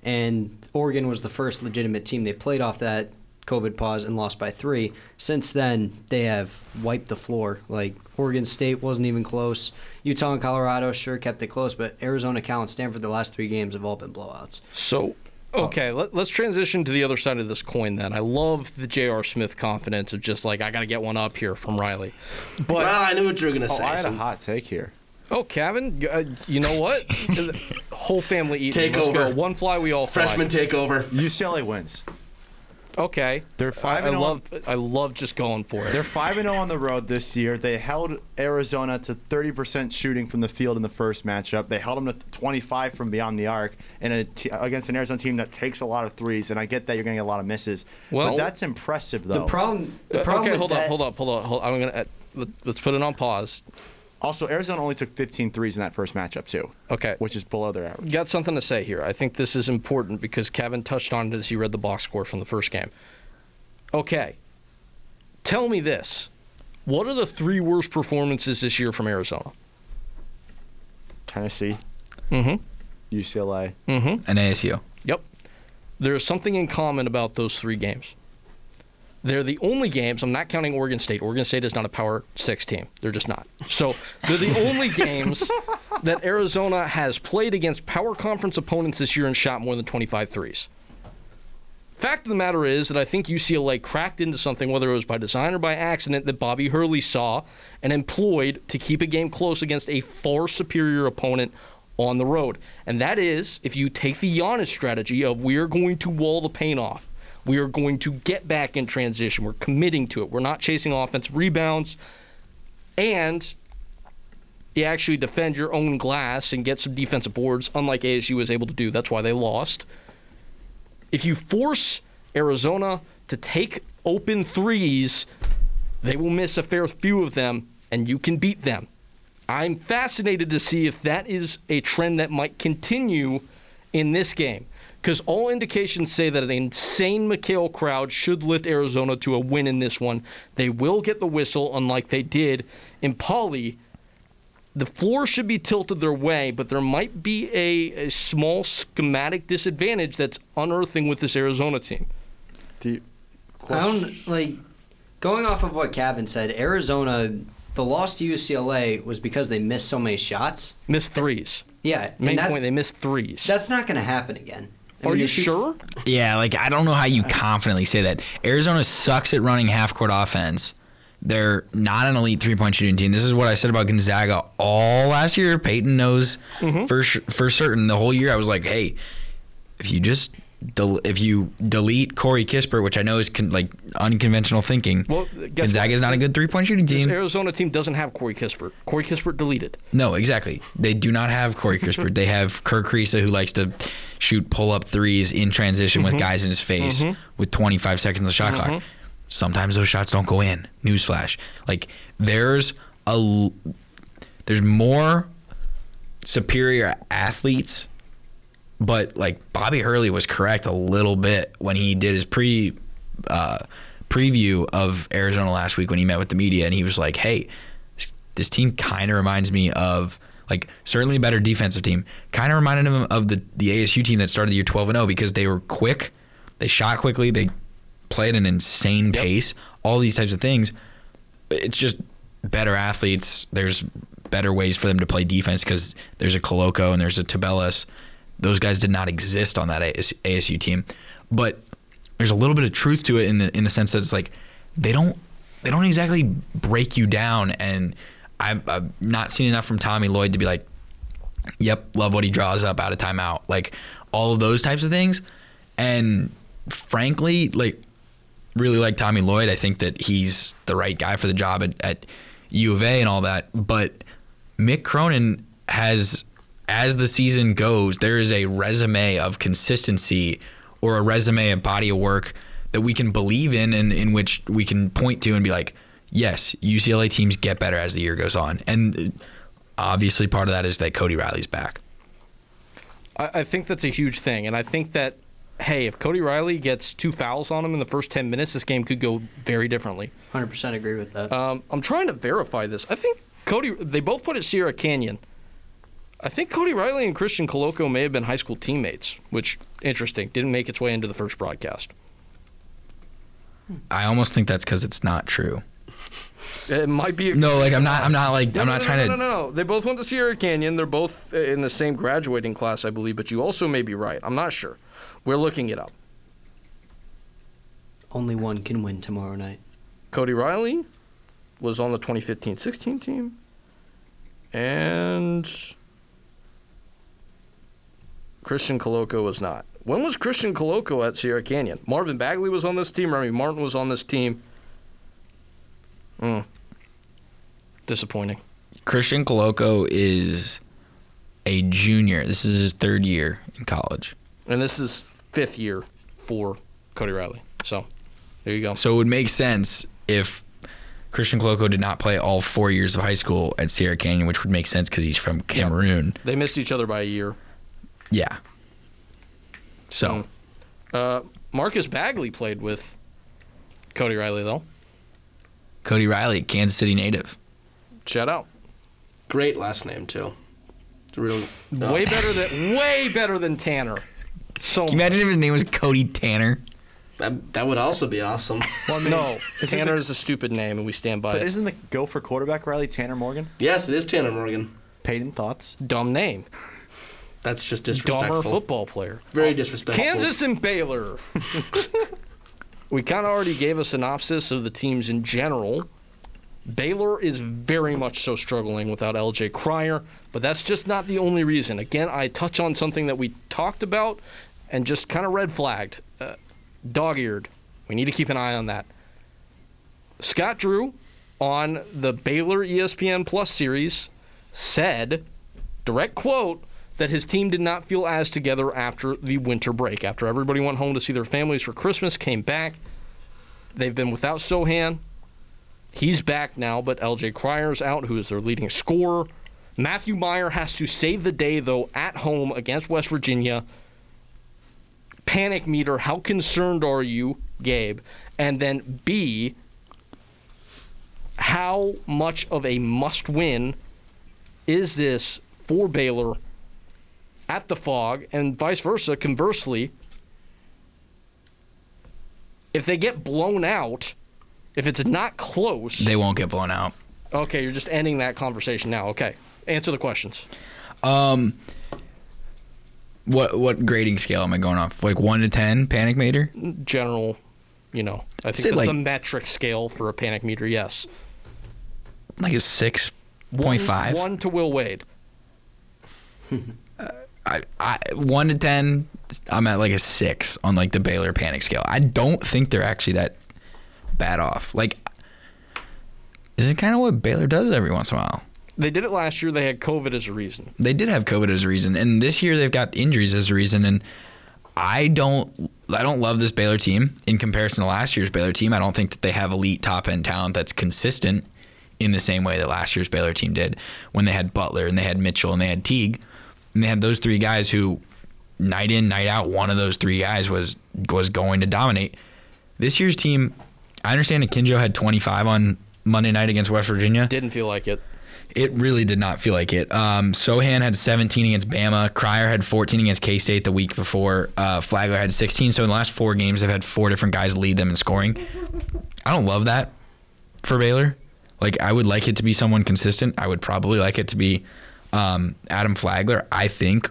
And Oregon was the first legitimate team. They played off that COVID pause and lost by three. Since then, they have wiped the floor. Like Oregon State wasn't even close. Utah and Colorado sure kept it close, but Arizona, Cal, and Stanford, the last three games have all been blowouts. So, okay, let, us transition to the other side of this coin then. I love the J.R. Smith confidence of just like, I got to get one up here from Riley. But, well, I knew what you were going to Oh, say. I had a hot take here. Oh, Kevin, uh, you know what? Whole family eating. Take Let's over. go. One fly, we all fly. Freshman takeover. UCLA wins. Okay. They're five I, I and oh. love, I love just going for it. They're five and zero on the road this year. They held Arizona to 30% shooting from the field in the first matchup. They held them to 25 from beyond the arc, and a t- against an Arizona team that takes a lot of threes. And I get that you're going to get a lot of misses. Well- but that's impressive, though. The problem, the Uh, problem okay, hold that, up, hold up, hold up, hold I'm gonna uh, let, let's put it on pause. Also, Arizona only took 15 threes in that first matchup too, Okay, which is below their average. got something to say here. I think this is important because Kevin touched on it as he read the box score from the first game. Okay, tell me this: What are the three worst performances this year from Arizona? Tennessee, Mm-hmm. UCLA. Mm-hmm. And ASU. Yep. There is something in common about those three games. They're the only games, I'm not counting Oregon State. Oregon State is not a Power Six team. They're just not. So they're the only games that Arizona has played against Power Conference opponents this year and shot more than 25 threes. Fact of the matter is that I think UCLA cracked into something, whether it was by design or by accident, that Bobby Hurley saw and employed to keep a game close against a far superior opponent on the road. And that is if you take the Giannis strategy of we are going to wall the paint off. We are going to get back in transition. We're committing to it. We're not chasing offensive rebounds. And you actually defend your own glass and get some defensive boards, unlike ASU was able to do. That's why they lost. If you force Arizona to take open threes, they will miss a fair few of them, and you can beat them. I'm fascinated to see if that is a trend that might continue in this game. Because all indications say that an insane McHale crowd should lift Arizona to a win in this one. They will get the whistle, unlike they did in Pauley. The floor should be tilted their way, but there might be a, a small schematic disadvantage that's unearthing with this Arizona team. The I don't like going off of what Kevin said. Arizona, the loss to UCLA was because they missed so many shots. Missed threes. Yeah, Main and that, point, they missed threes. that's not going to happen again. I Are you sure? Yeah, like I don't know how you confidently say that. Arizona sucks at running half court offense. They're not an elite three point shooting team. This is what I said about Gonzaga all last year. Peyton knows mm-hmm. for for certain. The whole year I was like, hey, if you just del- if you delete Corey Kispert, which I know is con- like unconventional thinking, Well, Gonzaga is not a good three point shooting This team. Arizona team doesn't have Corey Kispert. Corey Kispert deleted. No, exactly. They do not have Corey Kispert. they have Kerr Kriisa, who likes to shoot pull up threes in transition with mm-hmm. guys in his face mm-hmm. with 25 seconds of the shot clock. Mm-hmm. Sometimes those shots don't go in. Newsflash. Like there's a l- there's more superior athletes but like Bobby Hurley was correct a little bit when he did his pre uh, preview of Arizona last week when he met with the media, and he was like, "Hey, this, this team kind of reminds me of." Like certainly a better defensive team. Kind of reminded him of the the ASU team that started the year 12 and 0 because they were quick, they shot quickly, they played an insane pace, all these types of things. It's just better athletes. There's better ways for them to play defense because there's a Koloko and there's a Tubelis. Those guys did not exist on that ASU team, but there's a little bit of truth to it in the in the sense that it's like they don't they don't exactly break you down and I've, I've not seen enough from Tommy Lloyd to be like, yep, love what he draws up out of timeout. Like all of those types of things. And frankly, like really like Tommy Lloyd. I think that he's the right guy for the job at, at U of A and all that. But Mick Cronin has, as the season goes, there is a resume of consistency or a resume, a body of work that we can believe in and in which we can point to and be like, yes, UCLA teams get better as the year goes on. And obviously part of that is that Cody Riley's back. I, I think that's a huge thing, and I think that hey, if Cody Riley gets two fouls on him in the first ten minutes, this game could go very differently. 100% agree with that. Um, I'm trying to verify this. I think Cody. They both put it Sierra Canyon. I think Cody Riley and Christian Koloko may have been high school teammates, which interesting. Didn't make its way into the first broadcast. I almost think that's because it's not true. It might be. A, No, like I'm not. I'm not like No, I'm no, not no, trying no, to. No, no, no. They both went to Sierra Canyon. They're both uh, in the same graduating class, I believe. But you also may be right. I'm not sure. We're looking it up. Only one can win tomorrow night. Cody Riley was on the 2015-16 team, and Christian Koloko was not. When was Christian Koloko at Sierra Canyon? Marvin Bagley was on this team. Remy Martin was on this team. Hmm. Disappointing. Christian Koloko is a junior. This is his third year in college. And this is fifth year for Cody Riley. So there you go. So it would make sense if Christian Koloko did not play all four years of high school at Sierra Canyon, which would make sense because he's from Cameroon. They missed each other by a year. Yeah. So Uh, Marcus Bagley played with Cody Riley though. Cody Riley, Kansas City native. Shout out. Great last name too. It's Real, oh. Way better than way better than Tanner. So Can you imagine if his name was Cody Tanner? That, that would also be awesome. no, Isn't Tanner the- is a stupid name, and we stand by But it. isn't the go for quarterback Riley Tanner Morgan? yes, it is Tanner Morgan. Peyton, thoughts? Dumb name. That's just Dumber disrespectful. football player. Very disrespectful. Kansas and Baylor. we kind of already gave a synopsis of the teams in general. Baylor is very much so struggling without LJ Cryer, but that's just not the only reason. Again, I touch on something that we talked about and just kind of red flagged. Uh, Dog eared. We need to keep an eye on that. Scott Drew on the Baylor ESPN Plus series said, direct quote, that his team did not feel as together after the winter break. After everybody went home to see their families for Christmas, came back. They've been without Sochan. He's back now, but LJ Cryer's out, who is their leading scorer. Matthew Mayer has to save the day, though, at home against West Virginia. Panic meter, how concerned are you, Gabe? And then B, how much of a must win is this for Baylor at the Phog and vice versa conversely if they get blown out if it's not close They won't get blown out. okay you're just ending that conversation now okay answer the questions Um, what what grading scale am I going off? Like one to ten, panic meter. general you know i think it's like- a metric scale for a panic meter yes Like a six point five. one, one to will wade I, I one to ten. I'm at like a six on like the Baylor panic scale. I don't think they're actually that bad off. Like, this is kind of what Baylor does every once in a while. they did it last year they had covid as a reason They did have COVID as a reason, and this year they've got injuries as a reason. And I don't, I don't love this Baylor team in comparison to last year's Baylor team. I don't think that they have elite top end talent that's consistent in the same way that last year's Baylor team did when they had Butler and they had Mitchell and they had Teague and they had those three guys who night in, night out, one of those three guys was was going to dominate. This year's team, I understand that Kinjo had 25 on Monday night against West Virginia. Didn't feel like it. It really did not feel like it. Um, Sochan had 17 against Bama. Cryer had 14 against K State the week before. Uh, Flagler had 16. So in the last four games, they've had four different guys lead them in scoring. I don't love that for Baylor. Like I would like it to be someone consistent. I would probably like it to be um, Adam Flagler. I think.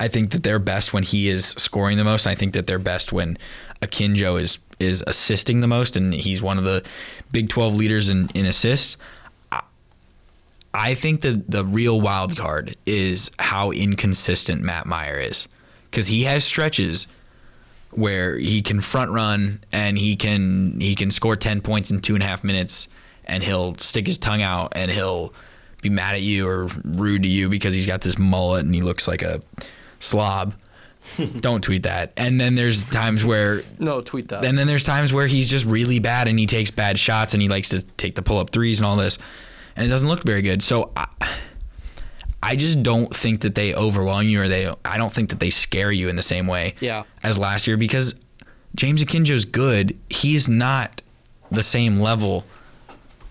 I think that they're best when he is scoring the most. I think that they're best when Akinjo is is assisting the most, and he's one of the Big 12 leaders in, in assists. I think the the real wild card is how inconsistent Matt Mayer is, because he has stretches where he can front run and he can he can score ten points in two and a half minutes, and he'll stick his tongue out and he'll be mad at you or rude to you because he's got this mullet and he looks like a slob. Don't tweet that. And then there's times where No, tweet that. and then there's times where he's just really bad and he takes bad shots and he likes to take the pull up threes and all this, and it doesn't look very good. So I, I just don't think that they overwhelm you or they. I don't think that they scare you in the same way Yeah. as last year because James Akinjo's good. He's not the same level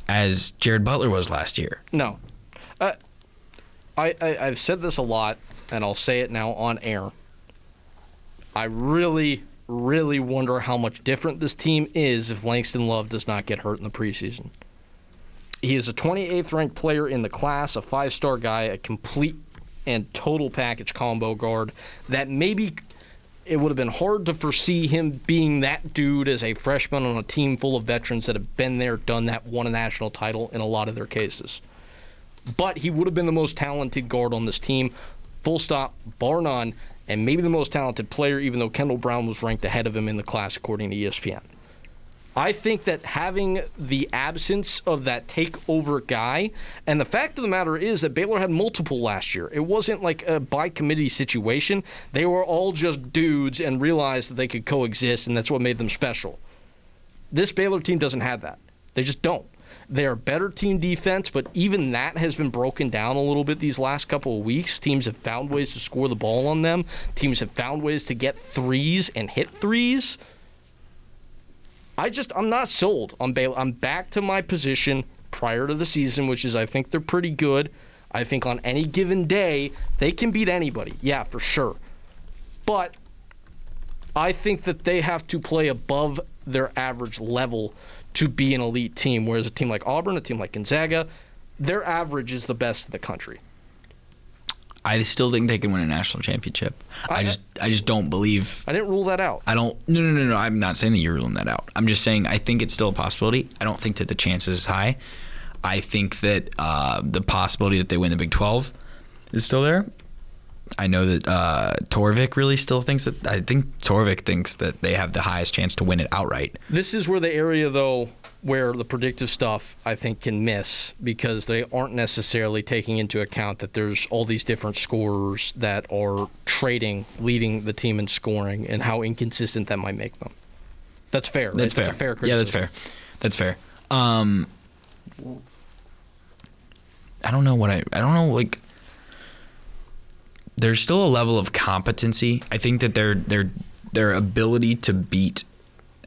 as Jared Butler was last year. No. I, I, I've said this a lot, and I'll say it now on air. I really, really wonder how much different this team is if Langston Love does not get hurt in the preseason. He is a 28th ranked player in the class, a five star guy, a complete and total package combo guard that maybe it would have been hard to foresee him being that dude as a freshman on a team full of veterans that have been there, done that, won a national title in a lot of their cases. But he would have been the most talented guard on this team, full stop, bar none, and maybe the most talented player, even though Kendall Brown was ranked ahead of him in the class according to ESPN. I think that having the absence of that takeover guy, and the fact of the matter is that Baylor had multiple last year. It wasn't like a by committee situation. They were all just dudes and realized that they could coexist, and that's what made them special. This Baylor team doesn't have that. They just don't. They are better team defense, but even that has been broken down a little bit these last couple of weeks. Teams have found ways to score the ball on them. Teams have found ways to get threes and hit threes. I just I'm not sold on Baylor. I'm back to my position prior to the season, which is I think they're pretty good. I think on any given day they can beat anybody. Yeah, for sure. But I think that they have to play above their average level to be an elite team. Whereas a team like Auburn, a team like Gonzaga, their average is the best in the country. I still think they can win a national championship. I, just I just don't believe I didn't rule that out. I don't. No, no, no, no. I'm not saying that you're ruling that out. I'm just saying I think it's still a possibility. I don't think that the chances is high. I think that uh, the possibility that they win the Big 12 is still there. I know that uh, Torvik really still thinks that. I think Torvik thinks that they have the highest chance to win it outright. This is where the area, though, where the predictive stuff I think can miss because they aren't necessarily taking into account that there's all these different scorers that are trading, leading the team in scoring, and how inconsistent that might make them. That's fair. That's right? fair. That's a fair yeah, that's fair. That's fair. Um, I don't know what I. I don't know like. There's still a level of competency. I think that their their their ability to beat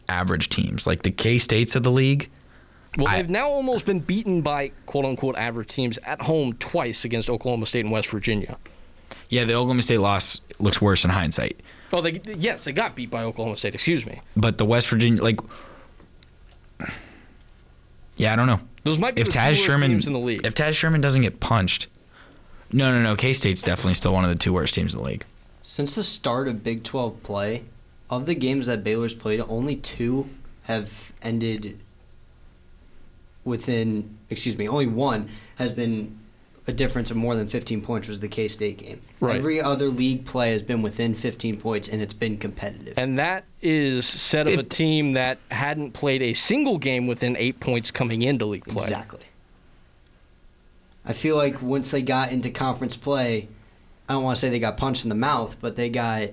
average teams, like the K States of the league. Well, they've now almost been beaten by quote unquote average teams at home twice against Oklahoma State and West Virginia. Yeah, the Oklahoma State loss looks worse in hindsight, Oh, they yes, they got beat by Oklahoma State. Excuse me. but the West Virginia like. Yeah, I don't know. Those might be if the Taz Sherman teams in the league. if Taz Sherman doesn't get punched, no, no, no. K State's definitely still one of the two worst teams in the league. Since the start of Big 12 play, of the games that Baylor's played, only two have ended within, excuse me, only one has been a difference of more than 15 points, was the K State game. Right. Every other league play has been within 15 points, and it's been competitive. And that is said of a team that hadn't played a single game within eight points coming into league play. Exactly. I feel like once they got into conference play, I don't want to say they got punched in the mouth, but they got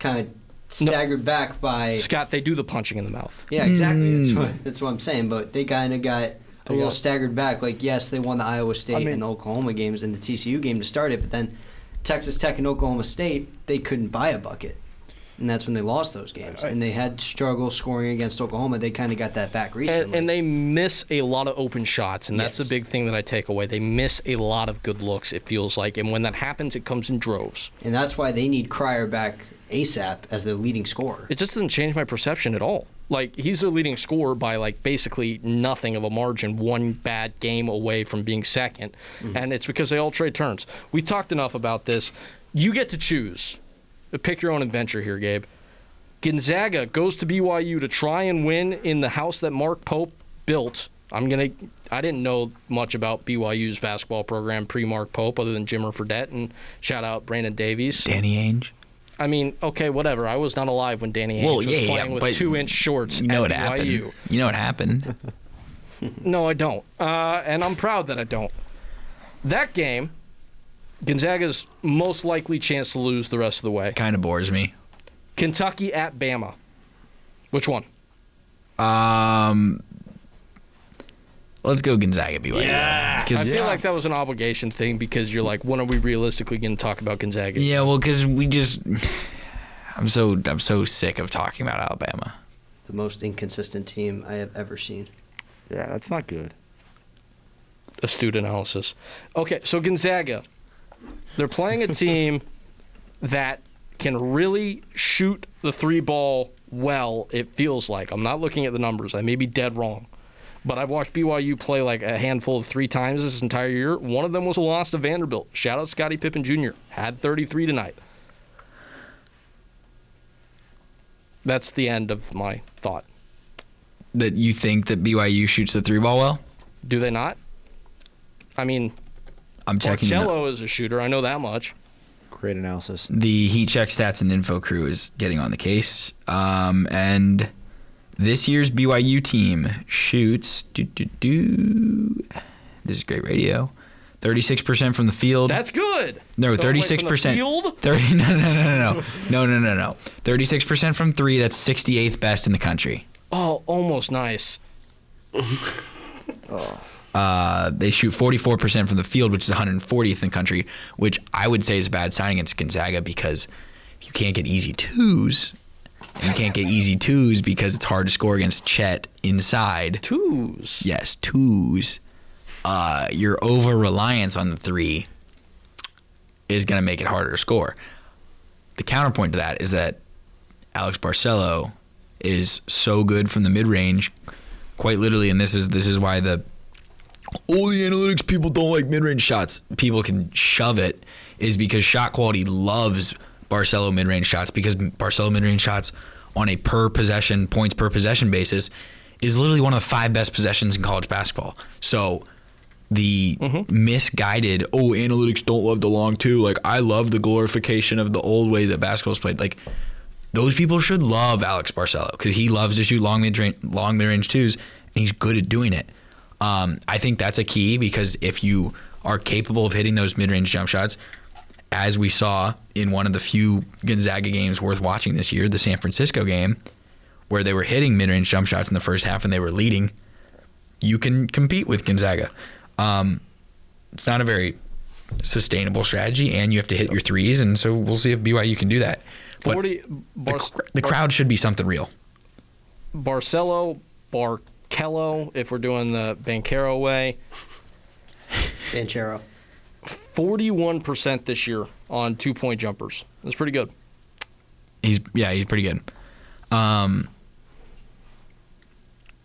kind of staggered back by. Scott, they do the punching in the mouth. Yeah, exactly. That's Mm. what that's what I'm saying. But they kind of got a little staggered back. Like yes, they won the Iowa State I mean- and the Oklahoma games and the TCU game to start it, but then Texas Tech and Oklahoma State, they couldn't buy a bucket. And that's when they lost those games. And they had struggle scoring against Oklahoma. They kind of got that back recently. And, and they miss a lot of open shots, and that's the big thing that I take away. They miss a lot of good looks. It feels like, and when that happens, it comes in droves. And that's why they need Cryer back ASAP as their leading scorer. It just doesn't change my perception at all. Like he's their leading scorer by like basically nothing of a margin, one bad game away from being 2nd mm-hmm. and it's because they all trade turns. We've talked enough about this. You get to choose. Pick your own adventure here, Gabe. Gonzaga goes to BYU to try and win in the house that Mark Pope built. I'm gonna. I didn't know much about BYU's basketball program pre Mark Pope, other than Jimmer Fredette and shout out Brandon Davies. Danny Ainge. I mean, okay, whatever. I was not alive when Danny Ainge Well, was yeah, yeah, playing with two-inch shorts You know at what happened. BYU. You know what happened. No, I don't, uh, and I'm proud that I don't. That game, Gonzaga's most likely chance to lose the rest of the way. kind of bores me. Kentucky at Bama. Which one? Um, let's go Gonzaga BYU. I feel like that was an obligation thing because you're like, when are we realistically going to talk about Gonzaga? Yeah, well, because we just, I'm so I'm so sick of talking about Alabama. The most inconsistent team I have ever seen. Yeah, that's not good. astute analysis. Okay, so Gonzaga, they're playing a team that can really shoot the three ball well. It feels like I'm not looking at the numbers. I may be dead wrong, but I've watched BYU play like a handful of three times this entire year. One of them was a loss to Vanderbilt. Shout out Scottie Pippen Jr. Had 33 tonight. That's the end of my thought. That you think that BYU shoots the three ball well? Do they not? I mean, I'm checking. the- Barcelo is a shooter. I know that much. Great analysis. the Heat Check Stats and Info crew is getting on the case. Um, and this year's BYU team shoots. Doo, doo, doo, this is great radio. 36% from the field. That's good. no, Oh, wait, from the 36%. field? 30, no, no, no, no, no. No, no, no, no. 36% from three. That's 68th best in the country. Oh, almost nice. Uh, they shoot 44% from the field, which is 140th in the country, which I would say is a bad sign against Gonzaga because you can't get easy twos, and you can't get easy twos because it's hard to score against Chet inside. Twos. Yes, twos. Uh, your over reliance on the three is going to make it harder to score. The counterpoint to that is that Alex Barcelo is so good from the mid range, quite literally, and this is this is why the all the analytics people don't like mid range shots. People can shove it is because shot quality loves Barcelo mid range shots because Barcelo mid range shots on a per possession points per possession basis is literally one of the five best possessions in college basketball. So the mm-hmm. misguided oh analytics don't love the long two like I love the glorification of the old way that basketball's played like those people should love Alex Barcelo because he loves to shoot long mid range long mid range twos and he's good at doing it. Um, I think that's a key because if you are capable of hitting those mid range jump shots, as we saw in one of the few Gonzaga games worth watching this year, the San Francisco game, where they were hitting mid range jump shots in the first half and they were leading, you can compete with Gonzaga. Um, it's not a very sustainable strategy, and you have to hit your threes, and so we'll see if BYU can do that. But 40 the, Bar- cr- the crowd should be something real. Barcelo, Barcelo, Barkello, if we're doing the Bancaro way, Banchero. 41% this year on two point jumpers. That's pretty good. He's yeah, he's pretty good. Um,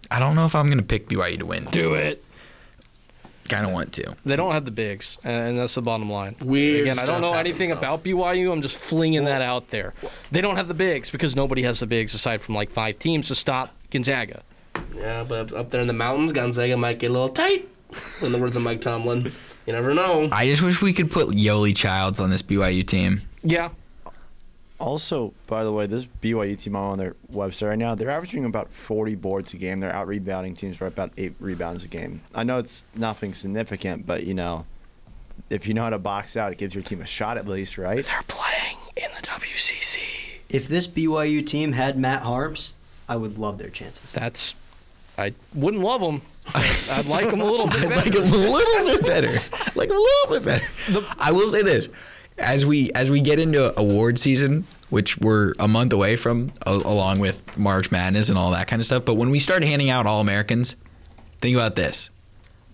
I don't know if I'm gonna pick BYU to win. Do it. Kind of want to. They don't have the bigs, and that's the bottom line. Weird Again, I stuff don't know happens, anything though. about BYU. I'm just flinging that out there. They don't have the bigs because nobody has the bigs aside from like five teams to stop Gonzaga. Yeah, but up there in the mountains, Gonzaga might get a little tight. In the words of Mike Tomlin, you never know. I just wish we could put Yoeli Childs on this BYU team. Yeah. Also, by the way, this BYU team on their website right now, they're averaging about 40 boards a game. They're out rebounding teams by about eight rebounds a game. I know it's nothing significant, but you know, if you know how to box out, it gives your team a shot at least, right? They're playing in the WCC. If this BYU team had Matt Haarms, I would love their chances. That's. I wouldn't love them. I'd like them a little bit I'd better. like him a little bit better. Like a little bit better. I will say this: as we as we get into award season, which we're a month away from, a- along with March Madness and all that kind of stuff. But when we start handing out All Americans, think about this: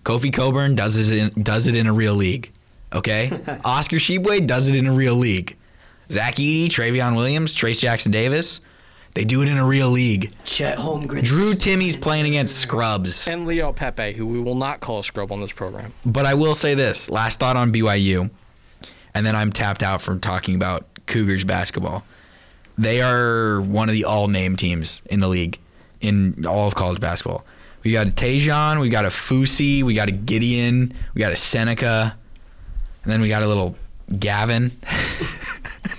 Kofi Cockburn does it in, does it in a real league. Okay, Oscar Tshiebwe does it in a real league. Zach Edey, Trevion Williams, Trayce Jackson-Davis, they do it in a real league. Chet Holmgren. Drew Timme's playing against scrubs. And Leo Pepe, who we will not call a scrub on this program. But I will say this last thought on BYU, and then I'm tapped out from talking about Cougars basketball. They are one of the all name teams in the league, in all of college basketball. We got a Tejan, we got a Fusi, we got a Gideon, we got a Seneca, and then we got a little Gavin.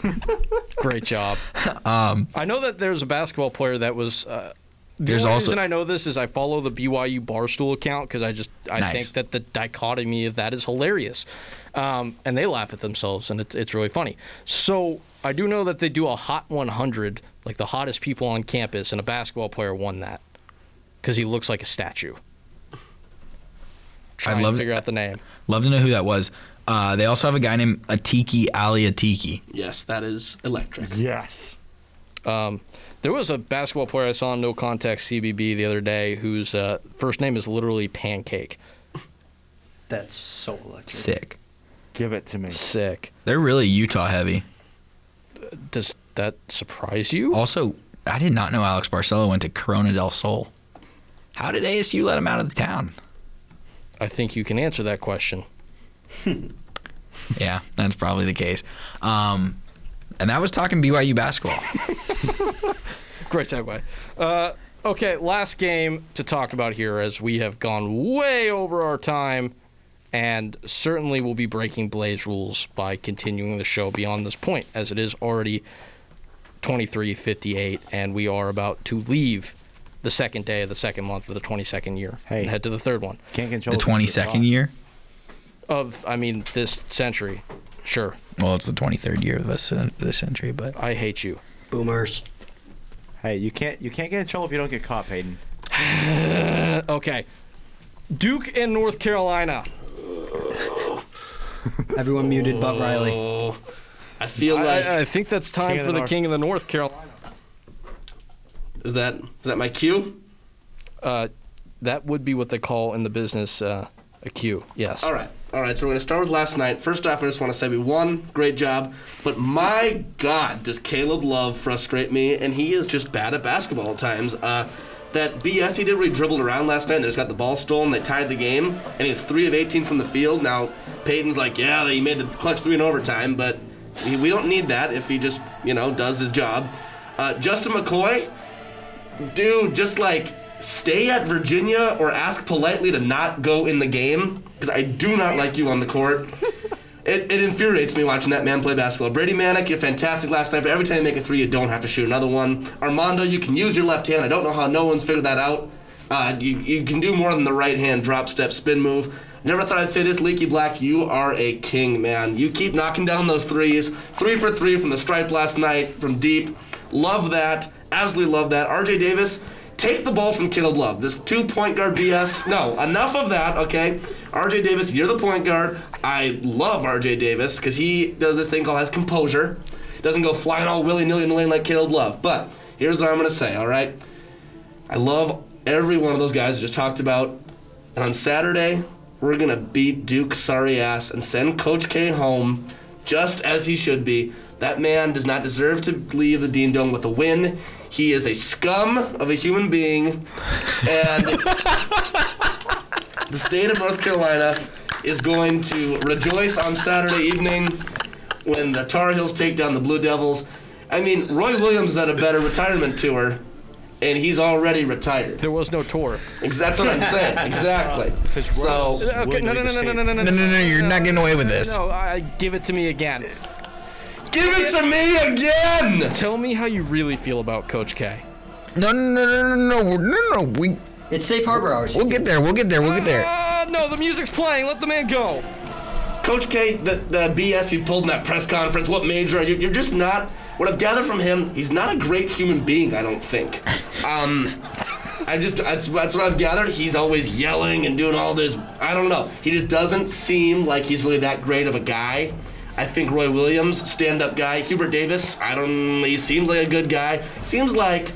Great job. Um, I know that there's a basketball player that was. Uh, the There's only also- reason I know this is I follow the BYU Barstool account because I just I Nice. think that the dichotomy of that is hilarious, um, and they laugh at themselves and it's it's really funny. So I do know that they do a hot 100, like the hottest people on campus, and a basketball player won that because he looks like a statue. Trying I'd love to figure out the name. Love to know who that was. Uh, they also have a guy named Atiki Ali Atiki. Yes, that is electric. Yes. Um, there was a basketball player I saw on No Context CBB the other day whose uh, first name is literally Pancake. That's so electric. Sick. Give it to me. Sick. They're really Utah heavy. Does that surprise you? Also, I did not know Alex Barcelo went to Corona del Sol. How did ASU let him out of the town? I think you can answer that question. Yeah, that's probably the case. Um, and that was talking BYU basketball. Great segue. Uh, okay, last game to talk about here as we have gone way over our time and certainly we'll be breaking Blaze rules by continuing the show beyond this point as it is already 23:58 and we are about to leave the second day of the second month of the 22nd year Hey. and head to the third one Can't control the it when 22nd caught. year? Of I mean this century. Sure. Well, it's the 23rd year of this, this century, but I hate you. Boomers. Hey, you can't you can't get in trouble if you don't get caught, Peyton. Okay. Duke and North Carolina. Everyone muted but Riley. Oh, I feel I- like I, I think that's time King of for the the North. King of the North Carolina. is that is that my cue? Uh, that would be what they call in the business uh, a Q. Yes. All right. All right, so we're going to start with last night. First off, I just want to say we won. Great job. But my God, does Caleb Love frustrate me? And he is just bad at basketball at times. Uh, that BS he did where he dribbled around last night and they just got the ball stolen. They tied the game. And he was 3 of 18 from the field. Now, Peyton's like, yeah, he made the clutch three in overtime. But we we don't need that if he just, you know, does his job. Uh, Justin McKoy, dude, just like stay at Virginia or ask politely to not go in the game because I do not like you on the court. It, it infuriates me watching that man play basketball. Brady Manek, you're fantastic last night, but every time you make a three, you don't have to shoot another one. Armando, you can use your left hand. I don't know how no one's figured that out. Uh, you, you can do more than the right hand drop step spin move. Never thought I'd say this, Leaky Black. You are a king, man. You keep knocking down those threes. Three for three from the stripe last night from deep. Love that. Absolutely love that. RJ Davis, take the ball from Caleb Love. This two point guard BS. No, enough of that, okay? RJ Davis, you're the point guard. I love RJ Davis because he does this thing called has composure. Doesn't go flying all willy nilly in the lane like Caleb Love. But here's what I'm going to say, all right? I love every one of those guys I just talked about. And on Saturday, we're going to beat Duke sorry ass and send Coach K home just as he should be. That man does not deserve to leave the Dean Dome with a win. He is a scum of a human being. And the state of North Carolina is going to rejoice on Saturday evening when the Tar Heels take down the Blue Devils. I mean, Roy Williams is at a better retirement tour, and he's already retired. There was no tour. Ex- That's what I'm saying. Exactly. So, Okay, no, no, no, no, no, no, no, No, no, no, you're not getting away with this. No, I give it to me again. Give it to me again! Tell me how you really feel about Coach K. No, no, no, no, no, no, no, no. No we It's safe harbor hours. we'll get there. We'll get there. We'll get there. Uh, no, the music's playing. Let the man go. Coach K, the, the BS you pulled in that press conference, what major are you? You're just not. What I've gathered from him, he's not a great human being, I don't think. Um, I just, that's, that's what I've gathered. He's always yelling and doing all this. I don't know. He just doesn't seem like he's really that great of a guy. I think Roy Williams, stand-up guy. Hubert Davis, I don't. He seems like a good guy. Seems like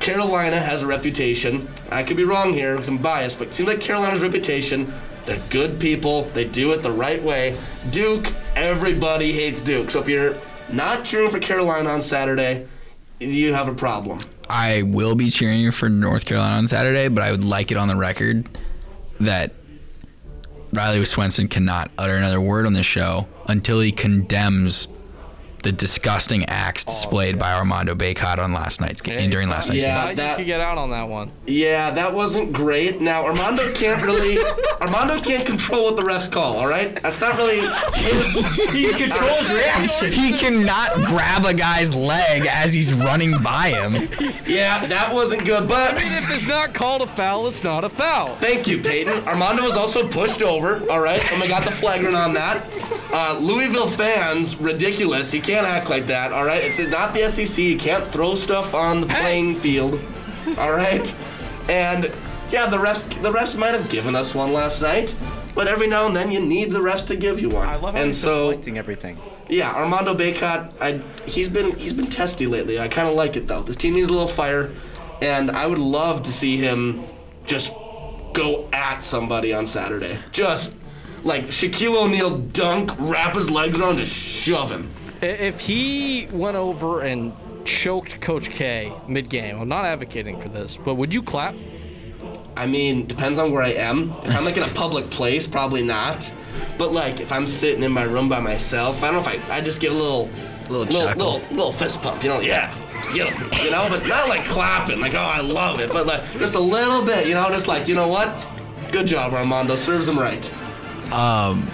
Carolina has a reputation. I could be wrong here because I'm biased, but it seems like Carolina's reputation. They're good people. They do it the right way. Duke, everybody hates Duke. So if you're not cheering for Carolina on Saturday, you have a problem. I will be cheering for North Carolina on Saturday, but I would like it on the record that Riley Swenson cannot utter another word on this show until he condemns the disgusting acts oh, displayed by Armando Bacot on last night's game during last night's Yeah, I game. think you could get out on that one. Yeah, that wasn't great. Now Armando can't really Armando can't control what the refs call, alright? That's not really his He controls reaction. He cannot grab a guy's leg as he's running by him. Yeah, that wasn't good, but I mean, If it's not called a foul, it's not a foul. Thank you, Peyton. Armando was also pushed over, all right, and we got the flagrant on that. Uh, Louisville fans, ridiculous. You can't act like that, all right? It's not the SEC. You can't throw stuff on the playing field, all right? And yeah, the refs, the refs might have given us one last night, but every now and then you need the refs to give you one. I love how and so deflecting everything. yeah, Armando Bacot, I he's been he's been testy lately. I kind of like it though. This team needs a little fire, and I would love to see him just go at somebody on Saturday. Just like Shaquille O'Neal dunk, wrap his legs around, just shove him. If he went over and choked Coach K mid-game, I'm not advocating for this, but would you clap? I mean, depends on where I am. If I'm like in a public place, probably not. But like if I'm sitting in my room by myself, I don't know if I I just give a little Little little little, little fist pump, you know, yeah. Get 'em, you know, but not like clapping, like oh I love it, but like just a little bit, you know, just like you know what, good job Armando, serves him right. Um,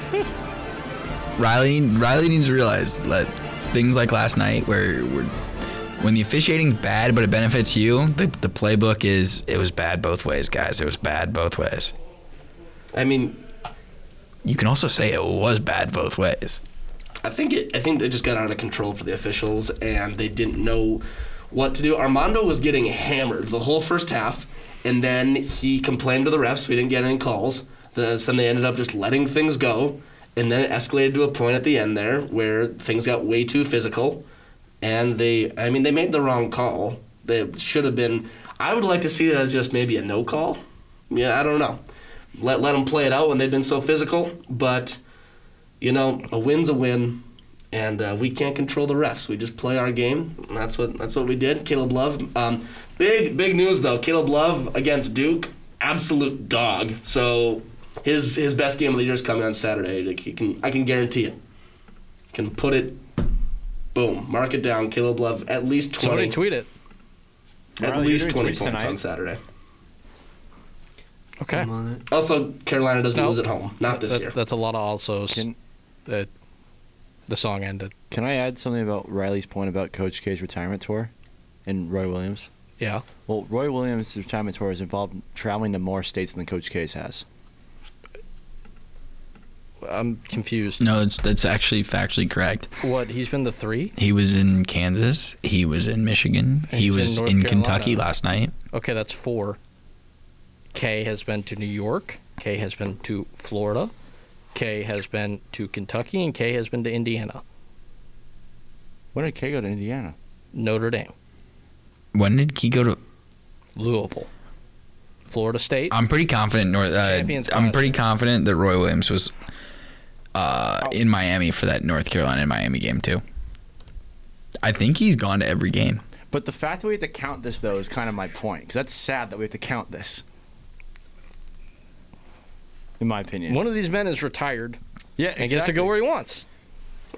Riley Riley needs to realize that things like last night, where, when the officiating's bad but it benefits you, the, the playbook is it was bad both ways, guys. It was bad both ways. I mean, You can also say it was bad both ways. I think it I think it just got out of control for the officials and they didn't know what to do. Armando was getting hammered the whole first half, and then he complained to the refs. We didn't get any calls. The, so then they ended up just letting things go, and then it escalated to a point at the end there where things got way too physical, and they I mean they made the wrong call. They should have been. I would like to see that as just maybe a no call. Yeah, I don't know. Let let them play it out when they've been so physical, but you know, a win's a win, and uh, we can't control the refs. We just play our game. And that's what that's what we did. Caleb Love, um, big big news though. Caleb Love against Duke, absolute dog. So his his best game of the year is coming on Saturday. Like he can, I can guarantee it. Can put it, boom, mark it down. Caleb Love at least twenty. Somebody twenty. tweet it. At Riley, least twenty points tonight? on Saturday. Okay. I'm on it. Also, Carolina doesn't No. lose at home. Not this That- year. That's a lot of also. That the song ended. Can I add something about Riley's point about Coach K's retirement tour and Roy Williams? Yeah. Well, Roy Williams' retirement tour is involved traveling to more states than Coach K's has. I'm confused. No, it's that's actually factually correct. What? He's been the three? He was in Kansas. He was in Michigan. And he he's in was in, Kentucky last night. Okay, that's four. K has been to New York. K has been to Florida. K has been to Kentucky, and K has been to Indiana. When did K go to Indiana? Notre Dame, When did he go to? Louisville, Florida State. I'm pretty confident. North. Uh, I'm pretty confident that Roy Williams was uh, in Miami for that North Carolina and Miami game too. I think he's gone to every game. But the fact that we have to count this, though, is kind of my point. Because that's sad that we have to count this. In my opinion. One of these men is retired yeah, and gets to go where he wants.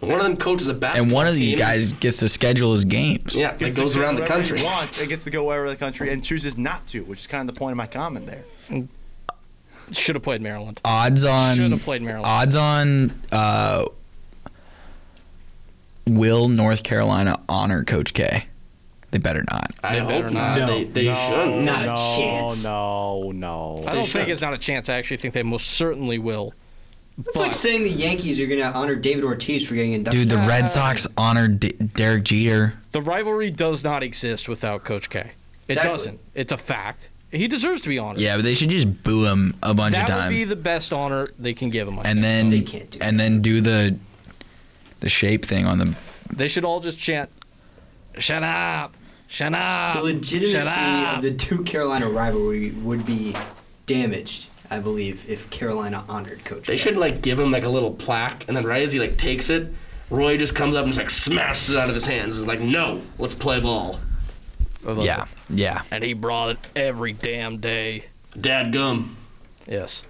One of them coaches a basketball And one of these team. guys gets to schedule his games. yeah, that Gets goes around the country. He wants. It gets to go wherever the country and chooses not to, which is kind of the point of my comment there. Should have played Maryland. Odds on. Should have played Maryland. Odds on. Uh, will North Carolina honor Coach K? They better not. I They hope better not. not. They, they no, shouldn't. Not a no, chance. No, no, I don't think should. it's not a chance. I actually think they most certainly will. It's But like saying the Yankees are going to honor David Ortiz for getting inducted. Dude, the Red Sox honored D- Derek Jeter. the rivalry does not exist without Coach K. It Exactly. doesn't. It's a fact. He deserves to be honored. Yeah, but they should just boo him a bunch of times. that of would times. be the best honor they can give him. I and think. then They can't do and then do the the shape thing on the. They should all just chant, "Shut up, shut up, The legitimacy shut up." of the two Carolina rivalry would be damaged, I believe, if Carolina honored Coach. They should like give him like a little plaque, and then right as he like takes it, Roy just comes up and just like smashes it out of his hands. Is like, no, let's play ball. Yeah, yeah. And he brought it every damn day. Dad gum. Yes.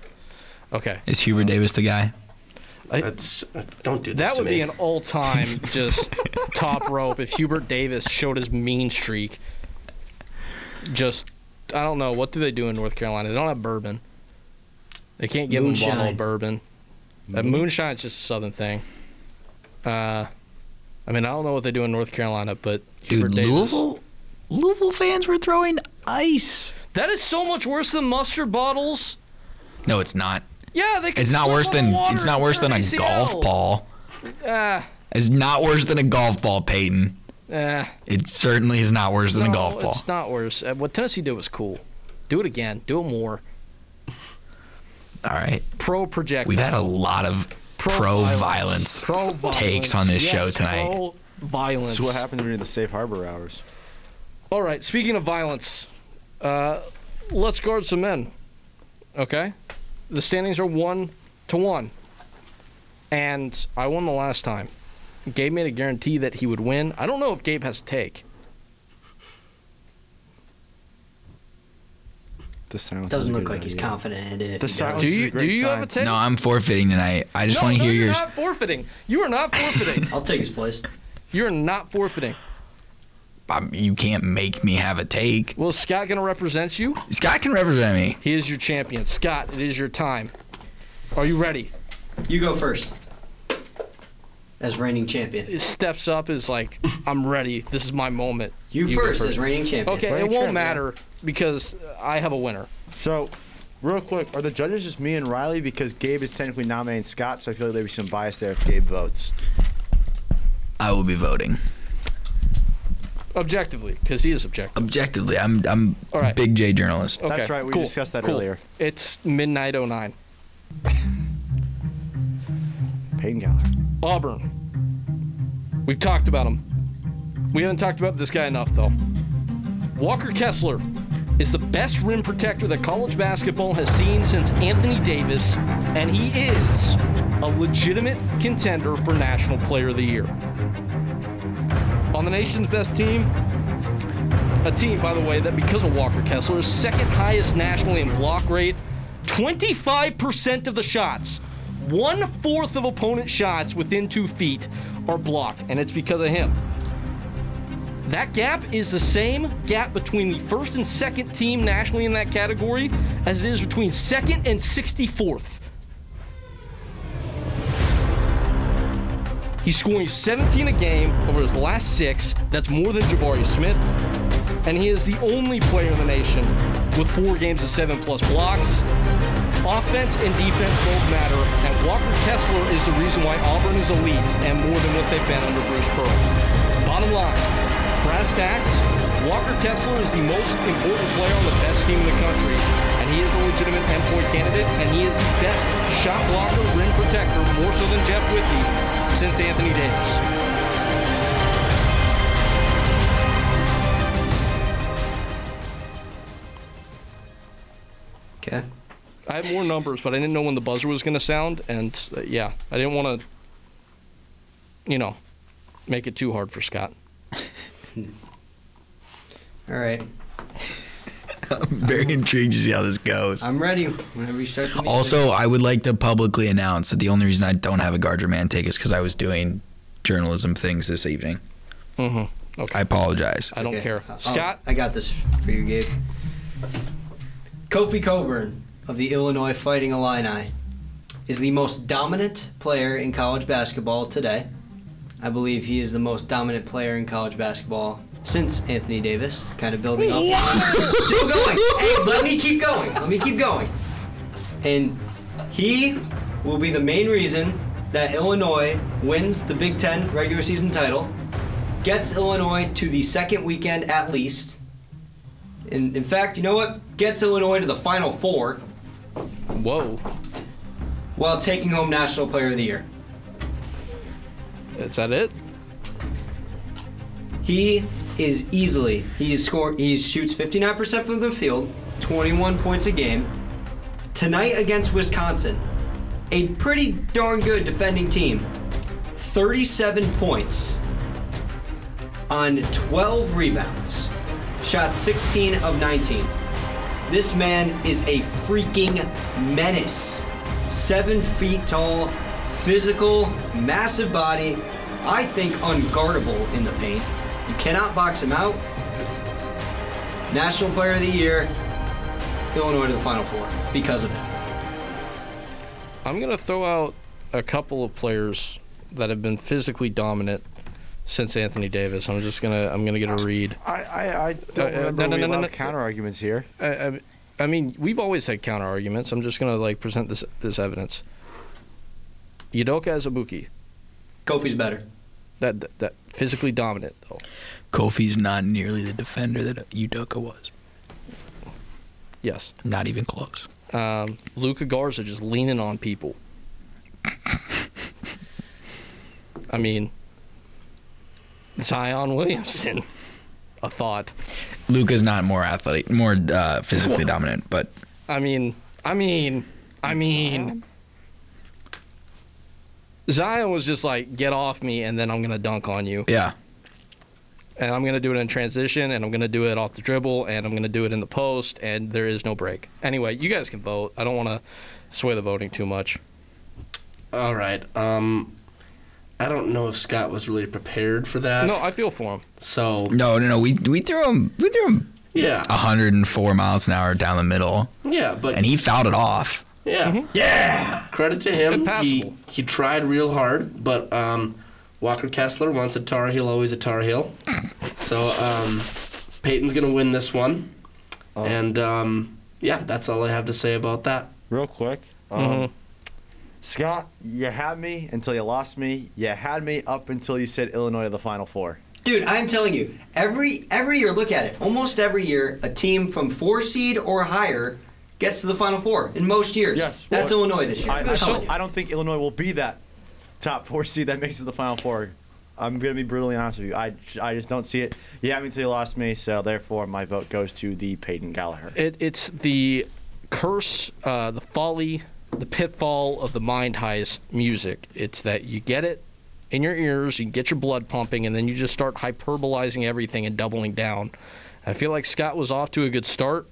Okay. Is Hubert Davis the guy? That's uh, don't do this That to would me. be an all-time just top rope if Hubert Davis showed his mean streak. Just, I don't know. What do they do in North Carolina? They don't have bourbon. They can't give them a bottle Moonshine. of bourbon. Uh, moonshine's just a southern thing. Uh, I mean, I don't know what they do in North Carolina, but Hubert Dude, Davis. Louisville, Louisville fans were throwing ice. That is so much worse than mustard bottles. No, it's not. Yeah, they. Can It's not worse than it's not worse than a ACL. golf ball. Ah, It's not worse than a golf ball, Peyton. eh. It certainly is not worse than a golf ball. It's not worse. Uh, what Tennessee did was cool. Do it again. Do it more. All right. Pro projectile. We've had a lot of pro, violence, Pro takes on this Yes, show tonight. Pro violence. So what happens during the safe harbor hours? All right. Speaking of violence, uh, let's guard some men. Okay. The standings are one to one, and I won the last time. Gabe made a guarantee that he would win. I don't know if Gabe has a take. The silence Doesn't look good like he's idea. confident in it. The He silence Do is you a great do you have a take? No, I'm forfeiting tonight. I just no, want to no, hear you're yours. not forfeiting. You are not forfeiting. I'll take his place. You're not forfeiting. Um, you can't make me have a take. Well, is Scott going to represent you? Scott can represent me. He is your champion. Scott, it is your time. Are you ready? You go first. As reigning champion. He steps up, is like, I'm ready. This is my moment. You, go first, as reigning champion. Okay, it won't champ, matter because I have a winner. So, real quick, are the judges just me and Riley? Because Gabe is technically nominating Scott, so I feel like there'd be some bias there if Gabe votes. I will be voting. Objectively, because he is objective. Objectively, I'm I'm All right. big J journalist. Okay, That's right, we cool, discussed that cool. earlier. It's midnight 09. Peyton Gallaher. Auburn. We've talked about him. We haven't talked about this guy enough, though. Walker Kessler is the best rim protector that college basketball has seen since Anthony Davis, and he is a legitimate contender for National Player of the Year. On the nation's best team, a team, by the way, that because of Walker Kessler is second highest nationally in block rate, 25% of the shots, one fourth of opponent shots within two feet are blocked, and it's because of him. That gap is the same gap between the first and second team nationally in that category as it is between second and 64th. He's scoring 17 a game over his last six. That's more than Jabari Smith. And he is the only player in the nation with four games of seven plus blocks. Offense and defense both matter, and Walker Kessler is the reason why Auburn is elite and more than what they've been under Bruce Pearl. Bottom line, brass tacks, Walker Kessler is the most important player on the best team in the country, and he is a legitimate NPOY candidate, and he is the best shot blocker, rim protector, more so than Jeff Withey, since Anthony Davis. Okay. I had more numbers, but I didn't know when the buzzer was going to sound, and uh, yeah, I didn't want to, you know, make it too hard for Scott. All right. I'm very intrigued to see how this goes. I'm ready whenever you start the music. Also, I would like to publicly announce that the only reason I don't have a Guard Your Man take is because I was doing journalism things this evening. Mm-hmm. Okay. I apologize. I don't Okay. care. Oh, Scott, I got this for you, Gabe. Kofi Cockburn of the Illinois Fighting Illini is the most dominant player in college basketball today. I believe he is the most dominant player in college basketball since Anthony Davis, kind of building up. Still going. Hey, let me keep going. Let me keep going. And he will be the main reason that Illinois wins the Big Ten regular season title, gets Illinois to the second weekend at least. And in fact, you know what? Gets Illinois to the Final Four whoa. while taking home National Player of the Year. Is that it? He is easily he's score he shoots 59% from the field, 21 points a game. Tonight against Wisconsin, a pretty darn good defending team. 37 points on 12 rebounds. Shot 16 of 19. This man is a freaking menace. Seven feet tall, physical, massive body. I think unguardable in the paint. You cannot box him out. National Player of the Year, Illinois to the Final Four because of him. I'm gonna throw out a couple of players that have been physically dominant since Anthony Davis. I'm just gonna I'm gonna get a read. I, I, I don't Uh, uh, remember no, no, we no, no, no. counter arguments here. I, I, I mean, we've always had counter arguments. I'm just gonna like present this this evidence. Udoka Azubuike. Kofi's better. That, that that physically dominant though. Kofi's not nearly the defender that Udoka was. Yes. Not even close. Um, Luka Garza just leaning on people. I mean, Zion Williamson. A thought. Luka's not more athletic, more uh, physically dominant, but I mean, I mean, I mean. Zion was just like, get off me, and then I'm gonna dunk on you. yeah. And I'm gonna do it in transition, and I'm gonna do it off the dribble, and I'm gonna do it in the post, and there is no break. Anyway, you guys can vote. I don't want to sway the voting too much. All right. Um, I don't know if Scott was really prepared for that. No, I feel for him. So No, no, no. We we threw him. We threw him yeah, 104 miles an hour down the middle, yeah, but and he fouled it off. Yeah, yeah. Credit to him. He he tried real hard, but um, Walker Kessler wants a Tar Heel, always a Tar Heel. So um, Peyton's gonna win this one, and um, yeah, that's all I have to say about that. Real quick. Um, Mhm. Scott, you had me until you lost me. You had me up until you said Illinois to the Final Four. Dude, I'm telling you, every every year, look at it. Almost every year, a team from four seed or higher gets to the Final Four. In most years, Yes. that's Well, Illinois this year. I, I, I'm don't. I don't think Illinois will be that top four seed that makes it to the Final Four. I'm going to be brutally honest with you. I, I just don't see it. Yeah, had me until you lost me, so therefore my vote goes to the Peyton Gallaher. It, it's the curse, uh, the folly, the pitfall of the mind heist music. It's that you get it in your ears, you get your blood pumping, and then you just start hyperbolizing everything and doubling down. I feel like Scott was off to a good start,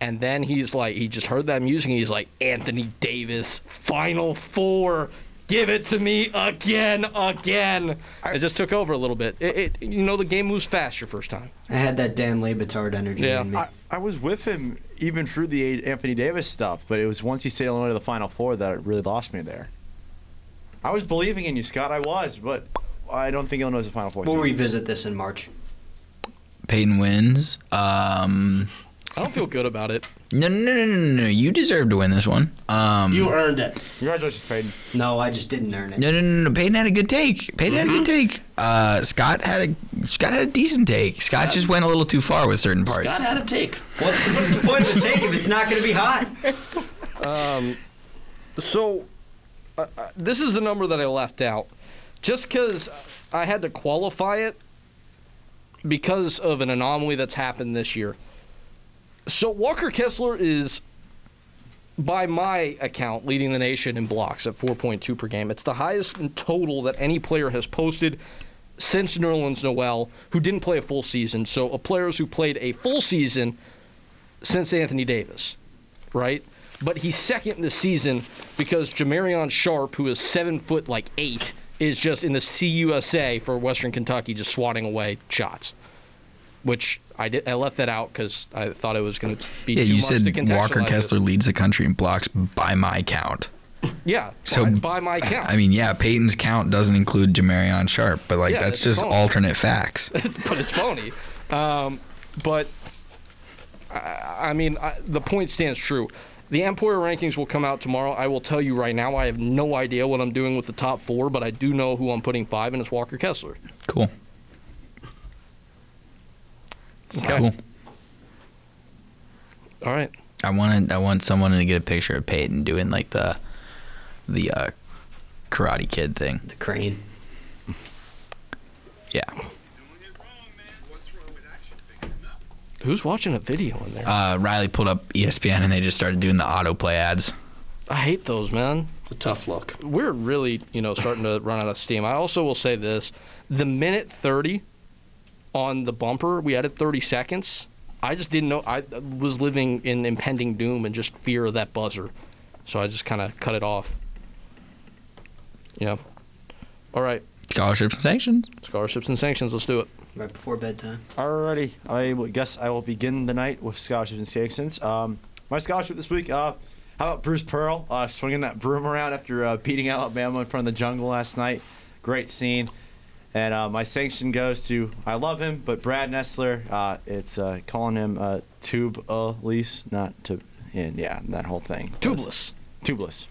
and then he's like, he just heard that music, and he's like, Anthony Davis, Final Four. Give it to me again, again. it just took over a little bit. It, it, you know, the game moves fast your first time. I had that Dan Le Batard energy Yeah. in me. I, I was with him even through the Anthony Davis stuff, but it was once he said Illinois to the Final Four that it really lost me there. I was believing in you, Scott. I was, but I don't think Illinois is the Final Four. we'll team. revisit this in March. Peyton wins. Um, I don't feel good about it. no, no, no, no, no, no. You deserve to win this one. Um, You earned it. Congratulations, Peyton. No, I just didn't earn it. No, no, no, no. Peyton had a good take. Peyton had a good take. Uh, Scott had a Scott had a decent take. Scott just went a little too far with certain parts. Scott had a take. What's, what's the point of the take if it's not going to be hot? So, uh, uh, this is the number that I left out. Just because I had to qualify it because of an anomaly that's happened this year. So, Walker Kessler is, by my account, leading the nation in blocks at 4.2 per game. It's the highest in total that any player has posted since Nerlens Noel, who didn't play a full season. So, a players who played a full season since Anthony Davis, right? But he's second this season because Jamarion Sharp, who is seven foot like eight, is just in the CUSA for Western Kentucky, just swatting away shots. Which I did, I left that out because I thought it was going to be yeah, too you much said Walker it. Kessler leads the country in blocks by my count. Yeah, So by, by my count. I mean, yeah, Peyton's count doesn't include Jamarion Sharp, but like Yeah, that's just phony. alternate facts. but it's phony. Um, but I, I mean, I, the point stands true. The NPOY rankings will come out tomorrow. I will tell you right now, I have no idea what I'm doing with the top four, but I do know who I'm putting five, and it's Walker Kessler. Cool. Okay. Cool. All right. I wanted I want someone to get a picture of Peyton doing like the the uh, Karate Kid thing. The crane. Yeah. Who's watching a video in there? Uh, Riley pulled up ESPN and they just started doing the autoplay ads. I hate those, man. It's a tough look. We're really, you know, starting to run out of steam. I also will say this: the minute thirty on the bumper, we added thirty seconds. I just didn't know. I was living in impending doom and just fear of that buzzer, so I just kind of cut it off. Yeah. All right. Scholarships and sanctions. Scholarships and sanctions. Let's do it. Right before bedtime. Alrighty, I will- guess I will begin the night with scholarships and sanctions. Um, my scholarship this week. Uh, how about Bruce Pearl uh, swinging that broom around after uh, beating Alabama in front of the jungle last night? Great scene. And uh, my sanction goes to I love him, but Brad Nessler. Uh, it's uh, calling him uh, tube lease, not to, and yeah, that whole thing. Tubeless. Tubeless.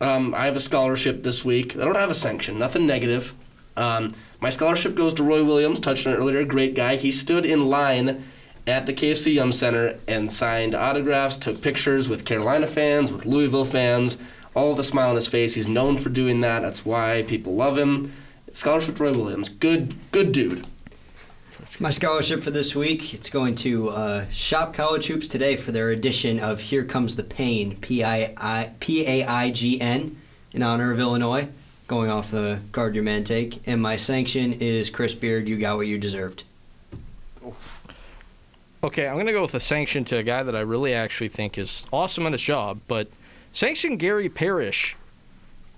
Um, I have a scholarship this week. I don't have a sanction, nothing negative. Um, my scholarship goes to Roy Williams, touched on it earlier, great guy. He stood in line at the KFC Yum Center and signed autographs, took pictures with Carolina fans, with Louisville fans, all the smile on his face. He's known for doing that. That's why people love him. Scholarship to Roy Williams. Good, good dude. My scholarship for this week, it's going to uh, Shop College Hoops today for their edition of Here Comes the Pain, P-I-I- P-A-I-G-N, in honor of Illinois, going off the Guard Your Man take. And my sanction is Chris Beard, you got what you deserved. Okay, I'm gonna go with a sanction to a guy that I really actually think is awesome at his job, but sanction Gary Parrish.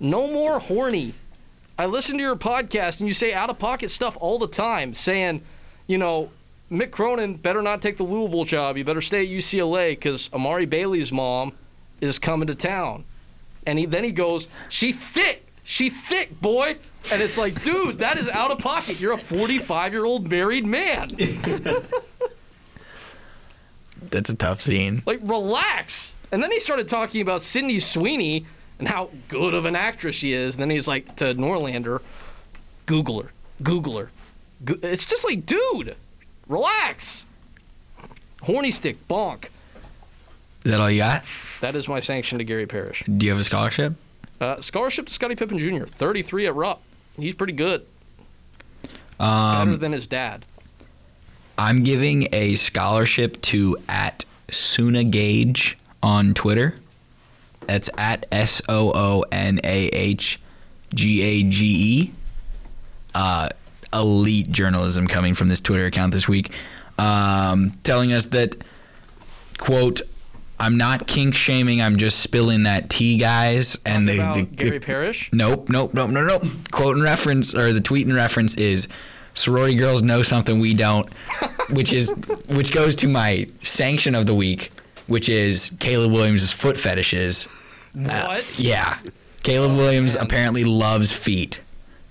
No more horny. I listen to your podcast and you say out of pocket stuff all the time, saying, you know, Mick Cronin better not take the Louisville job. You better stay at UCLA because Amari Bailey's mom is coming to town. And he, then he goes, she thick, she thick, boy. And it's like, dude, that is out of pocket. You're a 45 year old married man. That's a tough scene. Like, relax. And then he started talking about Sydney Sweeney and how good of an actress she is. And then he's like to Norlander, Google her, Google her. Go- It's just like, dude, relax. Horny stick, bonk. Is that all you got? That is my sanction to Gary Parrish. Do you have a scholarship? Uh, scholarship to Scottie Pippen Jr., 33 at Rupp. He's pretty good. Better Um, than his dad. I'm giving a scholarship to at Suna Gage on Twitter. That's at S O O N A H G A G E. Uh, elite journalism coming from this Twitter account this week, um, telling us that quote. I'm not kink shaming. I'm just spilling that tea, guys. And the, the, Gary the Parrish? Nope, nope, nope, no, nope. Quote and reference, or the tweet and reference is sorority girls know something we don't, which is which goes to my sanction of the week, which is Caleb Williams' foot fetishes. Uh, What? yeah, Caleb Williams apparently loves feet.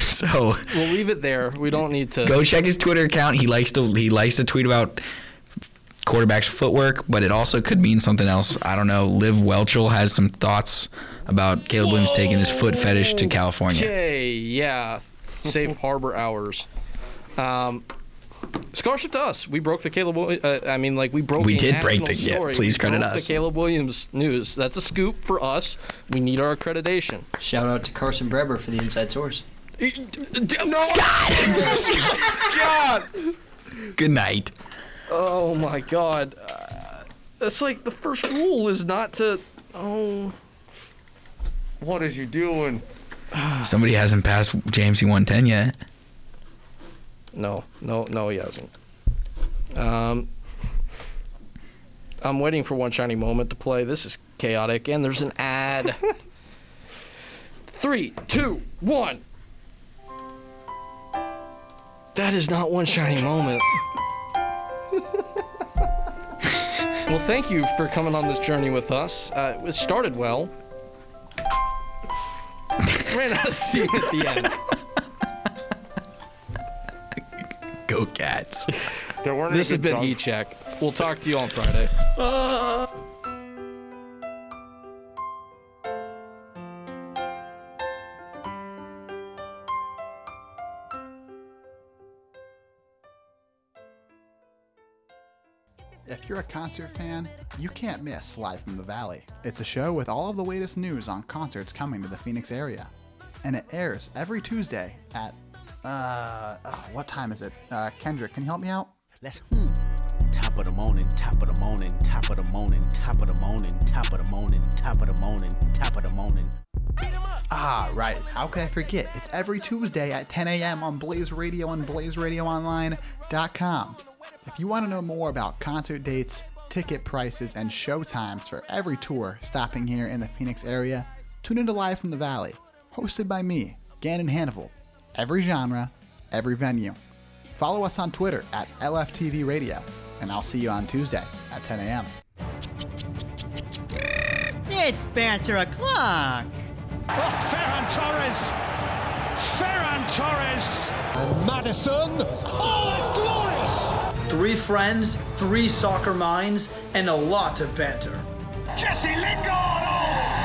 so We'll leave it there. We don't need to. go check his Twitter account. He likes to he likes to tweet about quarterbacks' footwork, but it also could mean something else. I don't know. Liv Welchel has some thoughts about Caleb Williams taking his foot fetish to California. Okay, yeah. Safe harbor hours. Um, scholarship to us. We broke the Caleb. Uh, I mean, like we broke. We a did break national the- yeah, please We credit broke us. The Caleb Williams news. That's a scoop for us. We need our accreditation. Shout out to Carson Breber for the inside source. No, Scott. Scott. Good night. Oh my God. Uh, that's like the first rule is not to. Oh. What is you doing? Somebody hasn't passed James C110 yet. No, no, no, he hasn't. Um, I'm waiting for one shiny moment to play. This is chaotic, and there's an ad. Three, two, one. That is not one shiny moment. well, thank you for coming on this journey with us. Uh, it started well. Ran out of steam at the end. Go Cats. There weren't This has been dunks. E-Check. We'll talk to you on Friday. If you're a concert fan, you can't miss Live from the Valley. It's a show with all of the latest news on concerts coming to the Phoenix area. And it airs every Tuesday at Uh, oh, what time is it? Uh, Kendrick, can you help me out? Let's hmm. Top of the morning, top of the morning, top of the morning, top of the morning, top of the morning, top of the morning, top of the morning. Ah, right. How could I forget? It's every Tuesday at 10 a.m. on Blaze Radio and BlazeRadioOnline.com. If you want to know more about concert dates, ticket prices, and show times for every tour stopping here in the Phoenix area, tune into Live from the Valley, hosted by me, Gannon Hannibal. Every genre, every venue. Follow us on Twitter at LFTV Radio, and I'll see you on Tuesday at 10 a.m. It's banter o'clock. Oh, Ferran Torres! Ferran Torres! And Madison! Oh, that's glorious! Three friends, three soccer minds, and a lot of banter. Jesse Lingard!